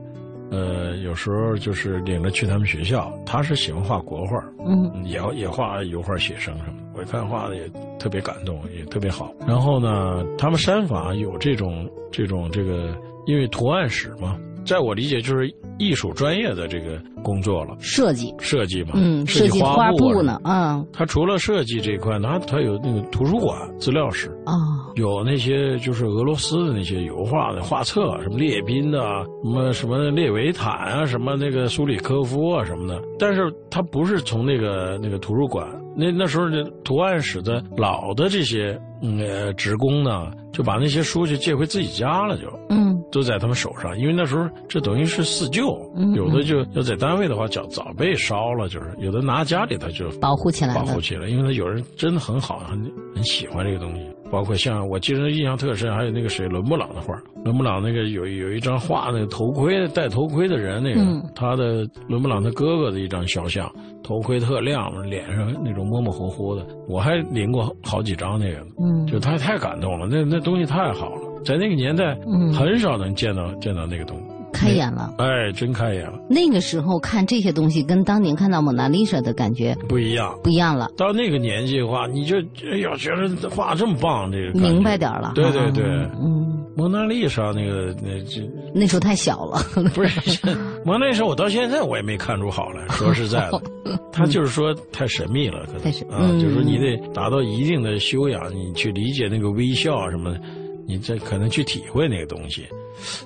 Speaker 5: 呃，有时候就是领着去他们学校，他是喜欢画国画，嗯，也也画油画、写生什么的。我一看画的也特别感动，也特别好。然后呢，他们山法有这种这种这个，因为图案史嘛。在我理解，就是艺术专业的这个工作了，
Speaker 4: 设计。
Speaker 5: 设计嘛，
Speaker 4: 嗯，设
Speaker 5: 计
Speaker 4: 花
Speaker 5: 布
Speaker 4: 呢，啊，
Speaker 5: 他除了设计这一块，他他有那个图书馆资料室啊，有那些就是俄罗斯的那些油画的画册，什么列宾的，什么什么列维坦啊，什么那个苏里科夫啊什么的，但是他不是从那个那个图书馆，那那时候的图案室的老的这些呃职工呢，就把那些书就借回自己家了，就。嗯。都在他们手上，因为那时候这等于是四旧，有的就要在单位的话，早早被烧了，就是有的拿家里他就
Speaker 4: 保护起来
Speaker 5: 保护起来，因为他有人真的很好，很很喜欢这个东西。包括像我记得印象特深，还有那个谁伦勃朗的画，伦勃朗那个有有一张画那个头盔戴头盔的人，那个他的伦勃朗他哥哥的一张肖像，头盔特亮，脸上那种模模糊糊的，我还临过好几张那个，嗯，就他太感动了，那那东西太好了。在那个年代，很少能见到见到那个东西，
Speaker 4: 开眼了，
Speaker 5: 哎，真开眼了。
Speaker 4: 那个时候看这些东西，跟当年看到蒙娜丽莎的感觉
Speaker 5: 不一样，
Speaker 4: 不一样了。
Speaker 5: 到那个年纪的话，你就哎呀，觉得画这么棒，这个
Speaker 4: 明白点了。
Speaker 5: 对对对，嗯，蒙娜丽莎那个那这
Speaker 4: 那时候太小了，
Speaker 5: 不是蒙娜丽莎，我到现在我也没看出好来。说实在的，他就是说太神秘了，可能啊，就是说你得达到一定的修养，你去理解那个微笑什么的。你这可能去体会那个东西，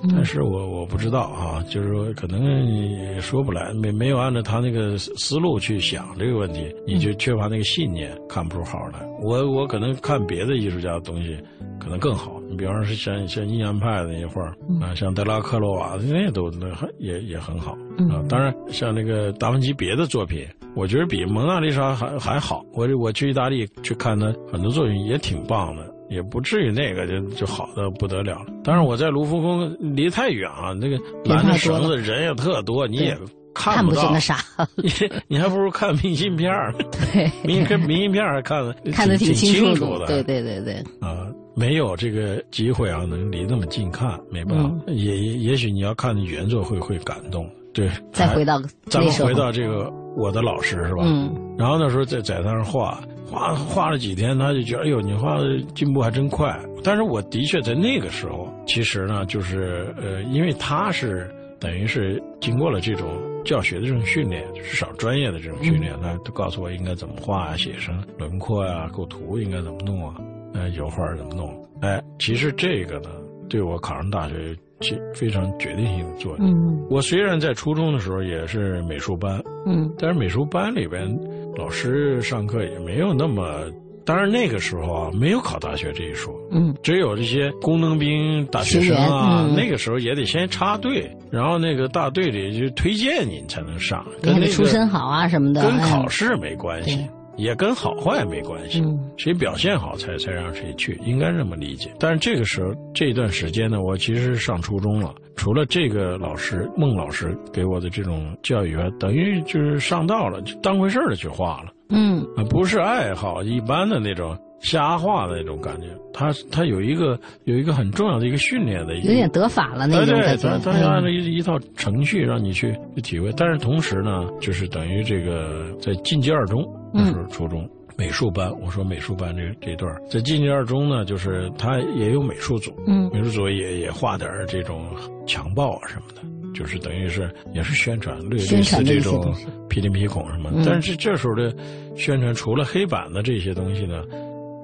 Speaker 5: 但是我我不知道啊，就是说可能也说不来，没没有按照他那个思路去想这个问题，你就缺乏那个信念，看不出好来。我我可能看别的艺术家的东西，可能更好。你比方说是像像印象派的那些画啊，像德拉克罗瓦那些都那还也也很好啊。当然像那个达芬奇别的作品，我觉得比蒙娜丽莎还还好。我我去意大利去看他很多作品也挺棒的。也不至于那个就就好的不得了了。当然我在卢浮宫离太远啊，那个拦着绳子人也特多，你也看
Speaker 4: 不
Speaker 5: 到
Speaker 4: 那啥。
Speaker 5: 你你还不如看明信片儿。
Speaker 4: 对，
Speaker 5: 明跟明信片儿看的
Speaker 4: 看得
Speaker 5: 挺
Speaker 4: 清
Speaker 5: 楚的。
Speaker 4: 对对对对。
Speaker 5: 啊，没有这个机会啊，能离那么近看，没办法。也也许你要看原作会会感动。对。
Speaker 4: 再回到
Speaker 5: 咱们回到这个我的老师是吧？嗯。然后那时候在在那儿画。画画了几天，他就觉得哎呦，你画的进步还真快。但是我的确在那个时候，其实呢，就是呃，因为他是等于是经过了这种教学的这种训练，至少专业的这种训练，他都告诉我应该怎么画啊，写生轮廓啊，构图应该怎么弄啊，呃，油画怎么弄。哎，其实这个呢，对我考上大学起非常决定性的作用。嗯，我虽然在初中的时候也是美术班，嗯，但是美术班里边。老师上课也没有那么当然那个时候啊，没有考大学这一说，
Speaker 4: 嗯，
Speaker 5: 只有这些工农兵大学生啊，那个时候也得先插队，然后那个大队里就推荐你才能上，跟那个
Speaker 4: 出身好啊什么的，
Speaker 5: 跟考试没关系。也跟好坏没关系，谁表现好才才让谁去，应该这么理解。但是这个时候这段时间呢，我其实上初中了，除了这个老师孟老师给我的这种教育，等于就是上道了，就当回事儿的去画了。
Speaker 4: 嗯，
Speaker 5: 啊，不是爱好一般的那种瞎画的那种感觉，他他有一个有一个很重要的一个训练的，
Speaker 4: 有点得法了那种感觉。
Speaker 5: 他他按照一一套程序让你去去体会，但是同时呢，就是等于这个在进阶二中。那时候初中美术班，我说美术班这这段在进阶二中呢，就是他也有美术组，
Speaker 4: 嗯，
Speaker 5: 美术组也也画点这种强暴啊什么的，就是等于是也是宣传类类似这种皮林皮孔什么。但是这时候的宣传除了黑板的这些东西呢，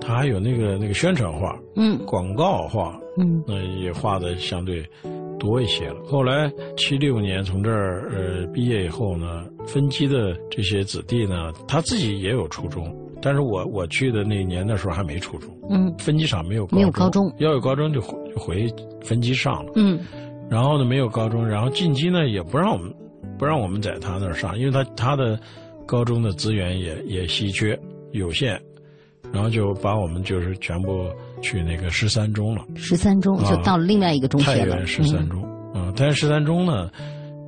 Speaker 5: 他还有那个那个宣传画，
Speaker 4: 嗯，
Speaker 5: 广告画，
Speaker 4: 嗯，
Speaker 5: 那也画的相对。多一些了。后来七六年从这儿呃毕业以后呢，分机的这些子弟呢，他自己也有初中，但是我我去的那年的时候还没初中，
Speaker 4: 嗯，
Speaker 5: 分机场没有
Speaker 4: 没有高中，
Speaker 5: 要有高中就就回分机上了，
Speaker 4: 嗯，
Speaker 5: 然后呢没有高中，然后进机呢也不让我们不让我们在他那儿上，因为他他的高中的资源也也稀缺有限，然后就把我们就是全部。去那个十三中了，
Speaker 4: 十三中就到了另外一个中学
Speaker 5: 了。太原十三中，啊，太原十三中呢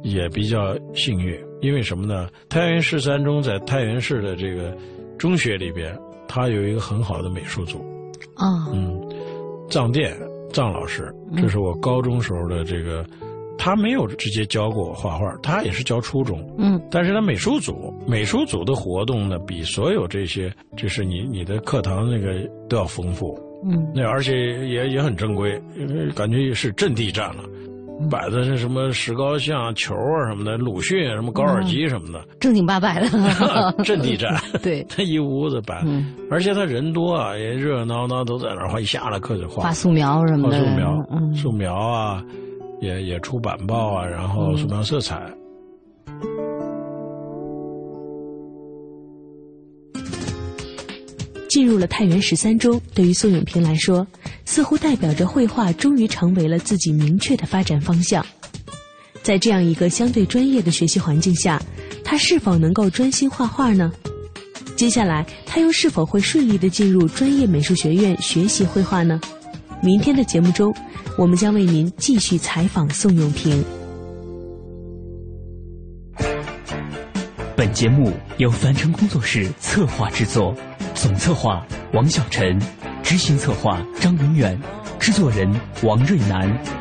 Speaker 5: 也比较幸运，因为什么呢？太原十三中在太原市的这个中学里边，它有一个很好的美术组。
Speaker 4: 啊，
Speaker 5: 嗯，藏电藏老师，这是我高中时候的这个，他没有直接教过我画画，他也是教初中。
Speaker 4: 嗯，
Speaker 5: 但是他美术组美术组的活动呢，比所有这些就是你你的课堂那个都要丰富。
Speaker 4: 嗯，
Speaker 5: 那而且也也很正规，感觉是阵地战了，摆的是什么石膏像、球啊什么的，鲁迅什么高尔基什么的，
Speaker 4: 正经八百的。
Speaker 5: 阵地战。
Speaker 4: 对，
Speaker 5: 他 一屋子摆，而且他人多啊，也热热闹闹都在那儿画，一下了课就画。
Speaker 4: 画素描什么的。
Speaker 5: 画素描，素描啊，也也出版报啊，然后素描色彩。
Speaker 3: 进入了太原十三中，对于宋永平来说，似乎代表着绘画终于成为了自己明确的发展方向。在这样一个相对专业的学习环境下，他是否能够专心画画呢？接下来，他又是否会顺利的进入专业美术学院学习绘画呢？明天的节目中，我们将为您继续采访宋永平。
Speaker 2: 本节目由樊城工作室策划制作。总策划王小晨，执行策划张文远，制作人王瑞南。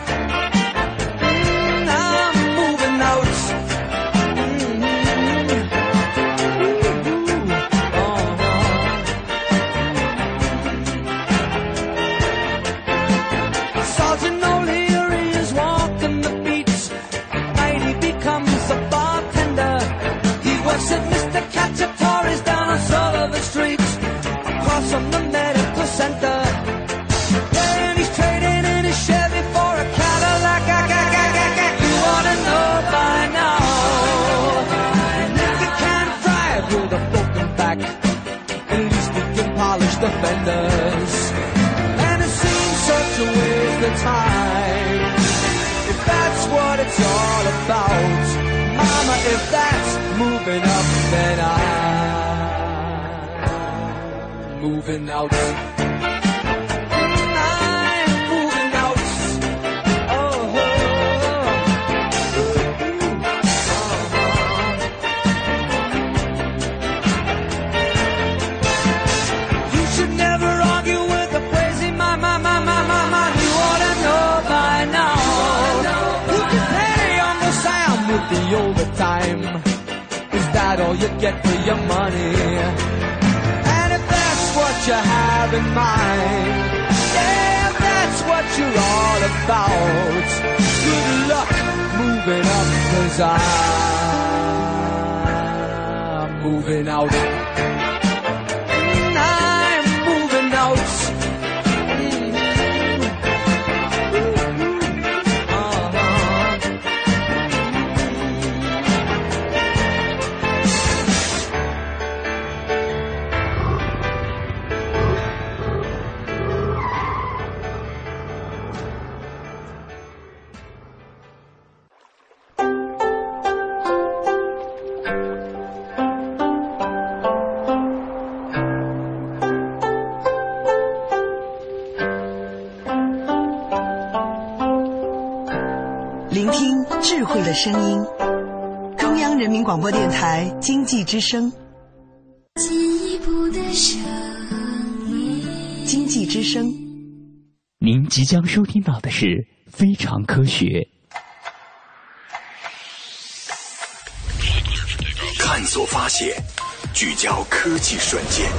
Speaker 20: Defenders. And it seems such a waste of time. If that's what it's all about, Mama, if that's moving up, then I'm moving out. Get for your money? And if that's what you have in mind, yeah, if that's what you're all about, good luck moving up, cause I'm moving out.
Speaker 18: 声音，中央人民广播电台经济之声。
Speaker 21: 进一步的声音，
Speaker 18: 经济之声。
Speaker 2: 您即将收听到的是《非常科学》，
Speaker 22: 探索发现，聚焦科技瞬间，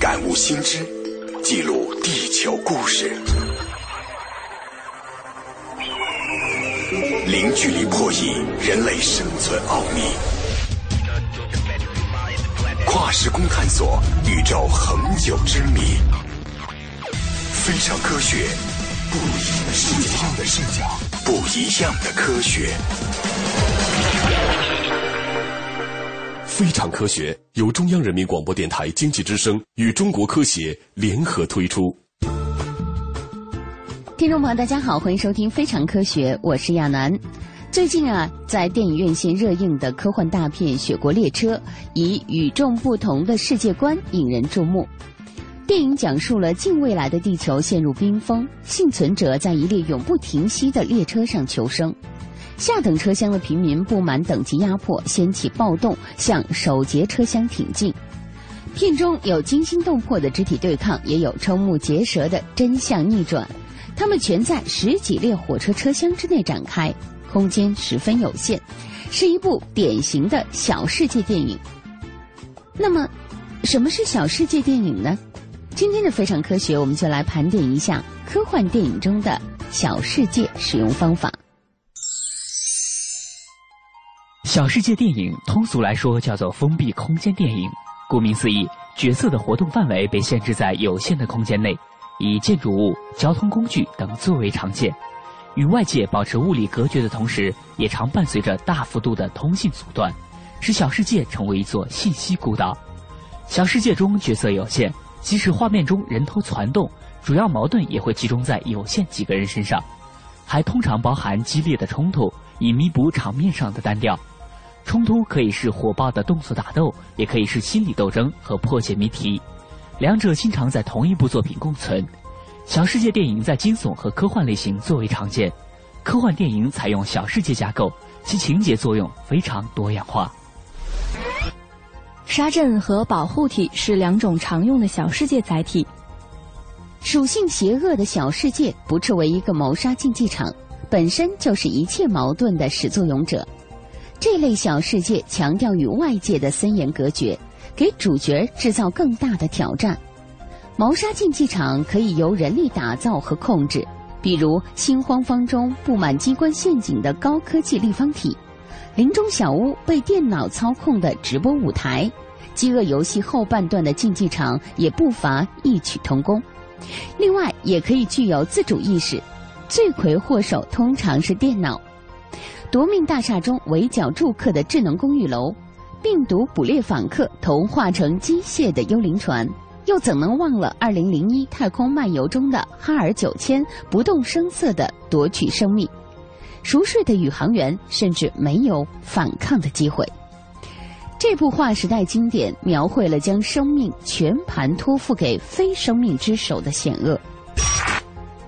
Speaker 22: 感悟新知，记录地球故事，零距离破译人类生存奥秘，跨时空探索宇宙恒久之谜。非常科学，不一样的视角，的视角，不一样的科学。非常科学由中央人民广播电台经济之声与中国科协联合推出。
Speaker 23: 听众朋友，大家好，欢迎收听《非常科学》，我是亚楠。最近啊，在电影院线热映的科幻大片《雪国列车》，以与众不同的世界观引人注目。电影讲述了近未来的地球陷入冰封，幸存者在一列永不停息的列车上求生。下等车厢的平民不满等级压迫，掀起暴动，向首节车厢挺进。片中有惊心动魄的肢体对抗，也有瞠目结舌的真相逆转。他们全在十几列火车车厢之内展开，空间十分有限，是一部典型的小世界电影。那么，什么是小世界电影呢？今天的非常科学，我们就来盘点一下科幻电影中的小世界使用方法。
Speaker 2: 小世界电影通俗来说叫做封闭空间电影。顾名思义，角色的活动范围被限制在有限的空间内，以建筑物、交通工具等作为常见。与外界保持物理隔绝的同时，也常伴随着大幅度的通信阻断，使小世界成为一座信息孤岛。小世界中角色有限，即使画面中人头攒动，主要矛盾也会集中在有限几个人身上，还通常包含激烈的冲突，以弥补场面上的单调。冲突可以是火爆的动作打斗，也可以是心理斗争和破解谜题，两者经常在同一部作品共存。小世界电影在惊悚和科幻类型最为常见，科幻电影采用小世界架构，其情节作用非常多样化。
Speaker 1: 沙阵和保护体是两种常用的小世界载体。
Speaker 23: 属性邪恶的小世界不斥为一个谋杀竞技场，本身就是一切矛盾的始作俑者。这类小世界强调与外界的森严隔绝，给主角制造更大的挑战。谋杀竞技场可以由人力打造和控制，比如《心慌方》中布满机关陷阱的高科技立方体，《林中小屋》被电脑操控的直播舞台，《饥饿游戏》后半段的竞技场也不乏异曲同工。另外，也可以具有自主意识，罪魁祸首通常是电脑。夺命大厦中围剿住客的智能公寓楼，病毒捕猎访客同化成机械的幽灵船，又怎能忘了二零零一太空漫游中的哈尔九千不动声色的夺取生命？熟睡的宇航员甚至没有反抗的机会。这部划时代经典描绘了将生命全盘托付给非生命之手的险恶。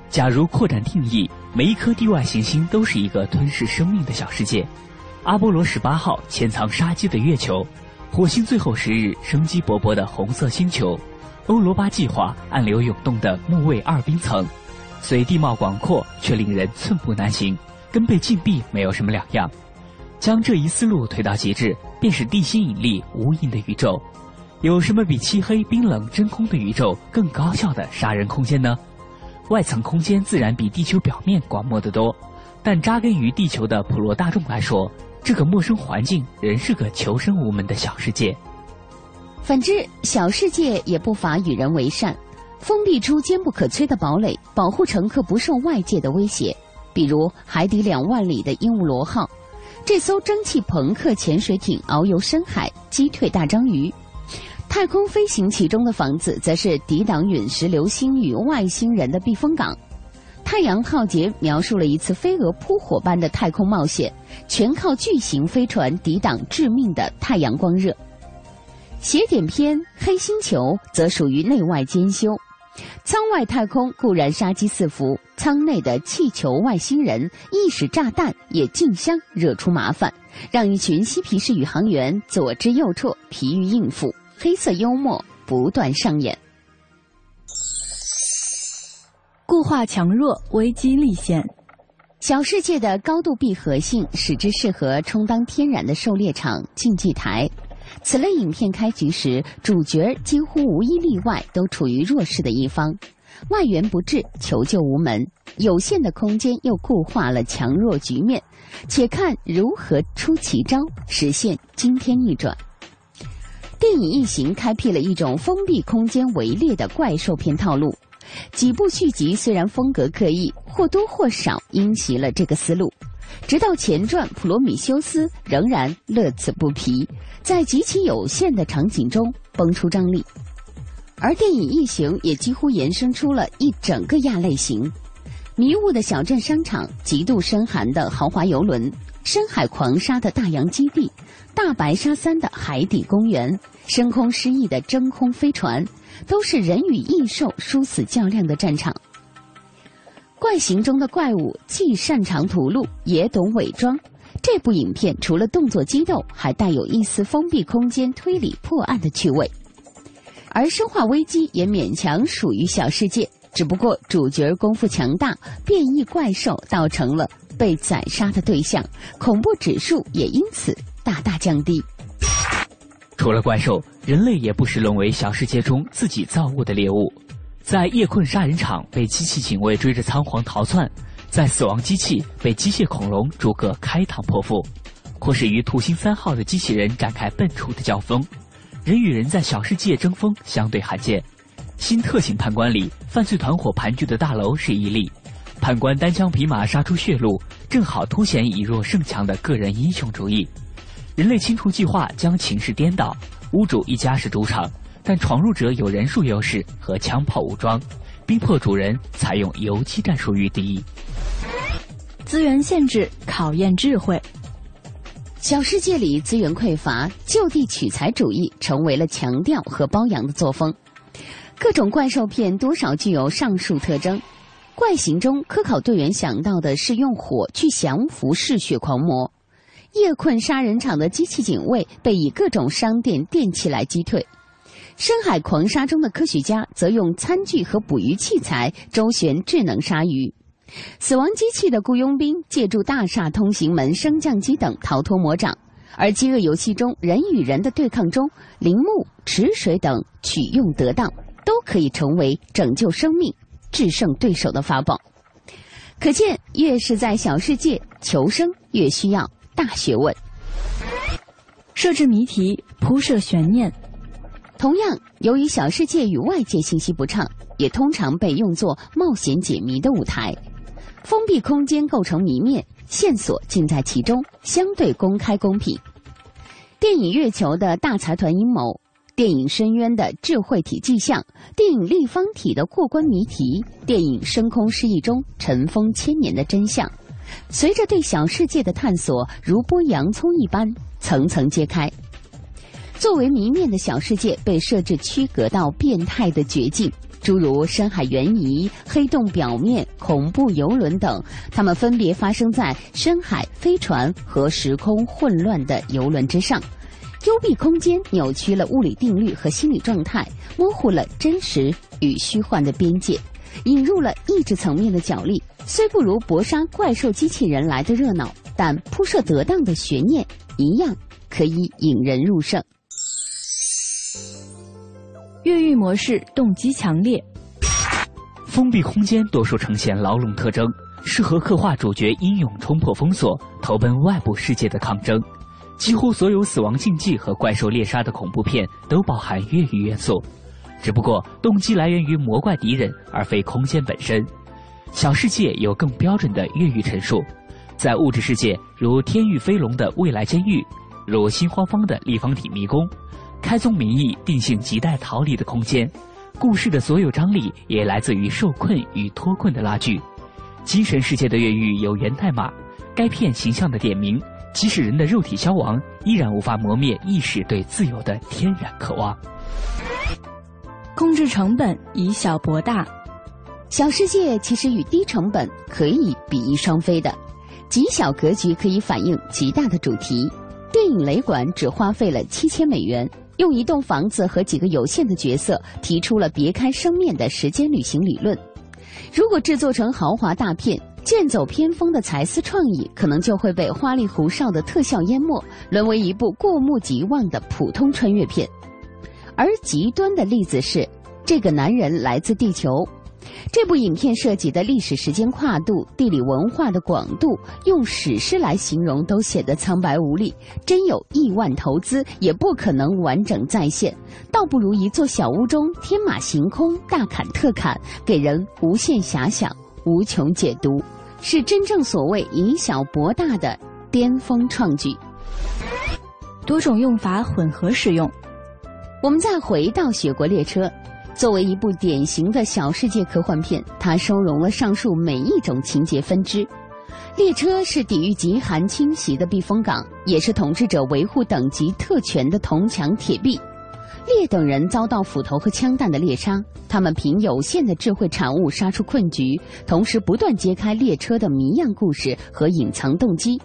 Speaker 2: 假如扩展定义。每一颗地外行星都是一个吞噬生命的小世界。阿波罗十八号潜藏杀机的月球，火星最后十日生机勃勃的红色星球，欧罗巴计划暗流涌动的木卫二冰层，虽地貌广阔，却令人寸步难行，跟被禁闭没有什么两样。将这一思路推到极致，便是地心引力无垠的宇宙。有什么比漆黑冰冷真空的宇宙更高效的杀人空间呢？外层空间自然比地球表面广袤得多，但扎根于地球的普罗大众来说，这个陌生环境仍是个求生无门的小世界。
Speaker 23: 反之，小世界也不乏与人为善，封闭出坚不可摧的堡垒，保护乘客不受外界的威胁。比如海底两万里的鹦鹉螺号，这艘蒸汽朋克潜水艇遨游深海，击退大章鱼。太空飞行其中的房子，则是抵挡陨石流星与外星人的避风港。太阳浩劫描述了一次飞蛾扑火般的太空冒险，全靠巨型飞船抵挡致命的太阳光热。邪典片《黑星球》则属于内外兼修，舱外太空固然杀机四伏，舱内的气球外星人、意识炸弹也竞相惹出麻烦，让一群嬉皮士宇航员左支右绌，疲于应付。黑色幽默不断上演，
Speaker 1: 固化强弱，危机立现。
Speaker 23: 小世界的高度闭合性使之适合充当天然的狩猎场、竞技台。此类影片开局时，主角几乎无一例外都处于弱势的一方，外援不至，求救无门。有限的空间又固化了强弱局面，且看如何出奇招，实现惊天逆转。电影《异形》开辟了一种封闭空间围猎的怪兽片套路，几部续集虽然风格各异，或多或少因袭了这个思路。直到前传《普罗米修斯》仍然乐此不疲，在极其有限的场景中蹦出张力。而电影《异形》也几乎延伸出了一整个亚类型：迷雾的小镇商场、极度深寒的豪华游轮、深海狂沙的大洋基地。大白鲨三的海底公园，升空失意的真空飞船，都是人与异兽殊死较量的战场。怪形中的怪物既擅长屠戮，也懂伪装。这部影片除了动作激斗，还带有一丝封闭空间推理破案的趣味。而《生化危机》也勉强属于小世界，只不过主角功夫强大，变异怪兽倒成了被宰杀的对象，恐怖指数也因此。大大降低。
Speaker 2: 除了怪兽，人类也不时沦为小世界中自己造物的猎物。在夜困杀人场被机器警卫追着仓皇逃窜，在死亡机器被机械恐龙逐个开膛破腹，或是与土星三号的机器人展开笨拙的交锋，人与人在小世界争锋相对罕见。新特警判官里，犯罪团伙盘踞的大楼是一例，判官单枪匹马杀出血路，正好凸显以弱胜强的个人英雄主义。人类清除计划将情势颠倒，屋主一家是主场，但闯入者有人数优势和枪炮武装，逼迫主人采用游击战术御敌。
Speaker 1: 资源限制考验智慧。
Speaker 23: 小世界里资源匮乏，就地取材主义成为了强调和包养的作风。各种怪兽片多少具有上述特征。怪形中，科考队员想到的是用火去降服嗜血狂魔。夜困杀人场的机器警卫被以各种商店电器来击退，深海狂鲨中的科学家则用餐具和捕鱼器材周旋智能鲨鱼，死亡机器的雇佣兵借助大厦通行门升降机等逃脱魔掌，而饥饿游戏中人与人的对抗中，铃木、池水等取用得当，都可以成为拯救生命、制胜对手的法宝。可见，越是在小世界求生，越需要。大学问，
Speaker 1: 设置谜题，铺设悬念。
Speaker 23: 同样，由于小世界与外界信息不畅，也通常被用作冒险解谜的舞台。封闭空间构成谜面，线索尽在其中，相对公开公平。电影《月球》的大财团阴谋，电影《深渊》的智慧体迹象，电影《立方体》的过关谜题，电影《深空失忆》中尘封千年的真相。随着对小世界的探索，如剥洋葱一般层层揭开。作为谜面的小世界被设置区隔到变态的绝境，诸如深海悬疑、黑洞表面、恐怖游轮等，它们分别发生在深海、飞船和时空混乱的游轮之上。幽闭空间扭曲了物理定律和心理状态，模糊了真实与虚幻的边界。引入了意志层面的角力，虽不如搏杀怪兽机器人来的热闹，但铺设得当的悬念一样可以引人入胜。
Speaker 1: 越狱模式动机强烈，
Speaker 2: 封闭空间多数呈现牢笼特征，适合刻画主角英勇冲破封锁、投奔外部世界的抗争。几乎所有死亡竞技和怪兽猎杀的恐怖片都包含越狱元素，只不过动机来源于魔怪敌人，而非空间本身。小世界有更标准的越狱陈述，在物质世界如天狱飞龙的未来监狱，如心慌方的立方体迷宫。开宗明义定性亟待逃离的空间，故事的所有张力也来自于受困与脱困的拉锯。精神世界的越狱有源代码，该片形象的点名，即使人的肉体消亡，依然无法磨灭意识对自由的天然渴望。
Speaker 1: 控制成本，以小博大。
Speaker 23: 小世界其实与低成本可以比翼双飞的，极小格局可以反映极大的主题。电影雷管只花费了七千美元。用一栋房子和几个有限的角色提出了别开生面的时间旅行理论。如果制作成豪华大片，剑走偏锋的才思创意可能就会被花里胡哨的特效淹没，沦为一部过目即忘的普通穿越片。而极端的例子是，这个男人来自地球。这部影片涉及的历史时间跨度、地理文化的广度，用史诗来形容都显得苍白无力。真有亿万投资，也不可能完整再现。倒不如一座小屋中天马行空、大砍特砍，给人无限遐想、无穷解读，是真正所谓以小博大的巅峰创举。
Speaker 1: 多种用法混合使用。
Speaker 23: 我们再回到《雪国列车》。作为一部典型的小世界科幻片，它收容了上述每一种情节分支。列车是抵御极寒侵袭的避风港，也是统治者维护等级特权的铜墙铁壁。列等人遭到斧头和枪弹的猎杀，他们凭有限的智慧产物杀出困局，同时不断揭开列车的谜样故事和隐藏动机。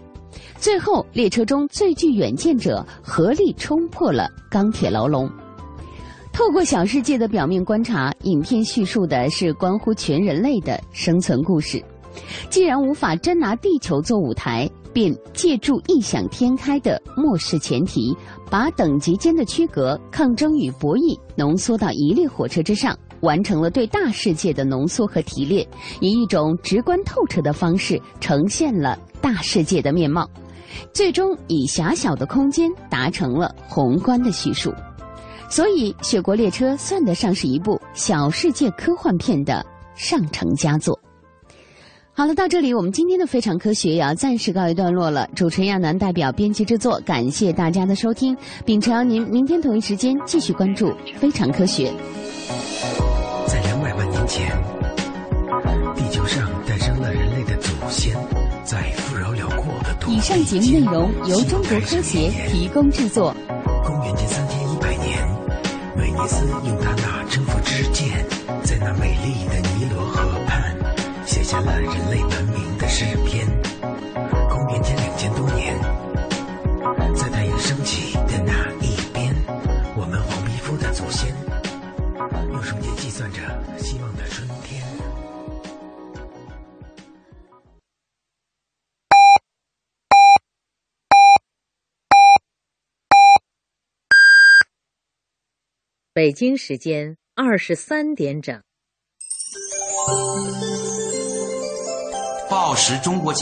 Speaker 23: 最后，列车中最具远见者合力冲破了钢铁牢笼。透过小世界的表面观察，影片叙述的是关乎全人类的生存故事。既然无法真拿地球做舞台，便借助异想天开的末世前提，把等级间的区隔、抗争与博弈浓缩到一列火车之上，完成了对大世界的浓缩和提炼，以一种直观透彻的方式呈现了大世界的面貌，最终以狭小的空间达成了宏观的叙述。所以，《雪国列车》算得上是一部小世界科幻片的上乘佳作。好了，到这里，我们今天的非常科学也要暂时告一段落了。主持人亚楠代表编辑制作，感谢大家的收听，并诚邀您明天同一时间继续关注《非常科学》。
Speaker 24: 在两百万年前，地球上诞生了人类的祖先，在富饶辽阔的土
Speaker 23: 以上节目内容由中国科协提供制作。
Speaker 24: 公元前三千一百年。威尼斯用他那征服之剑，在那美丽的尼罗河畔，写下了
Speaker 14: 北京时间二十三点整。
Speaker 25: 报时中国经。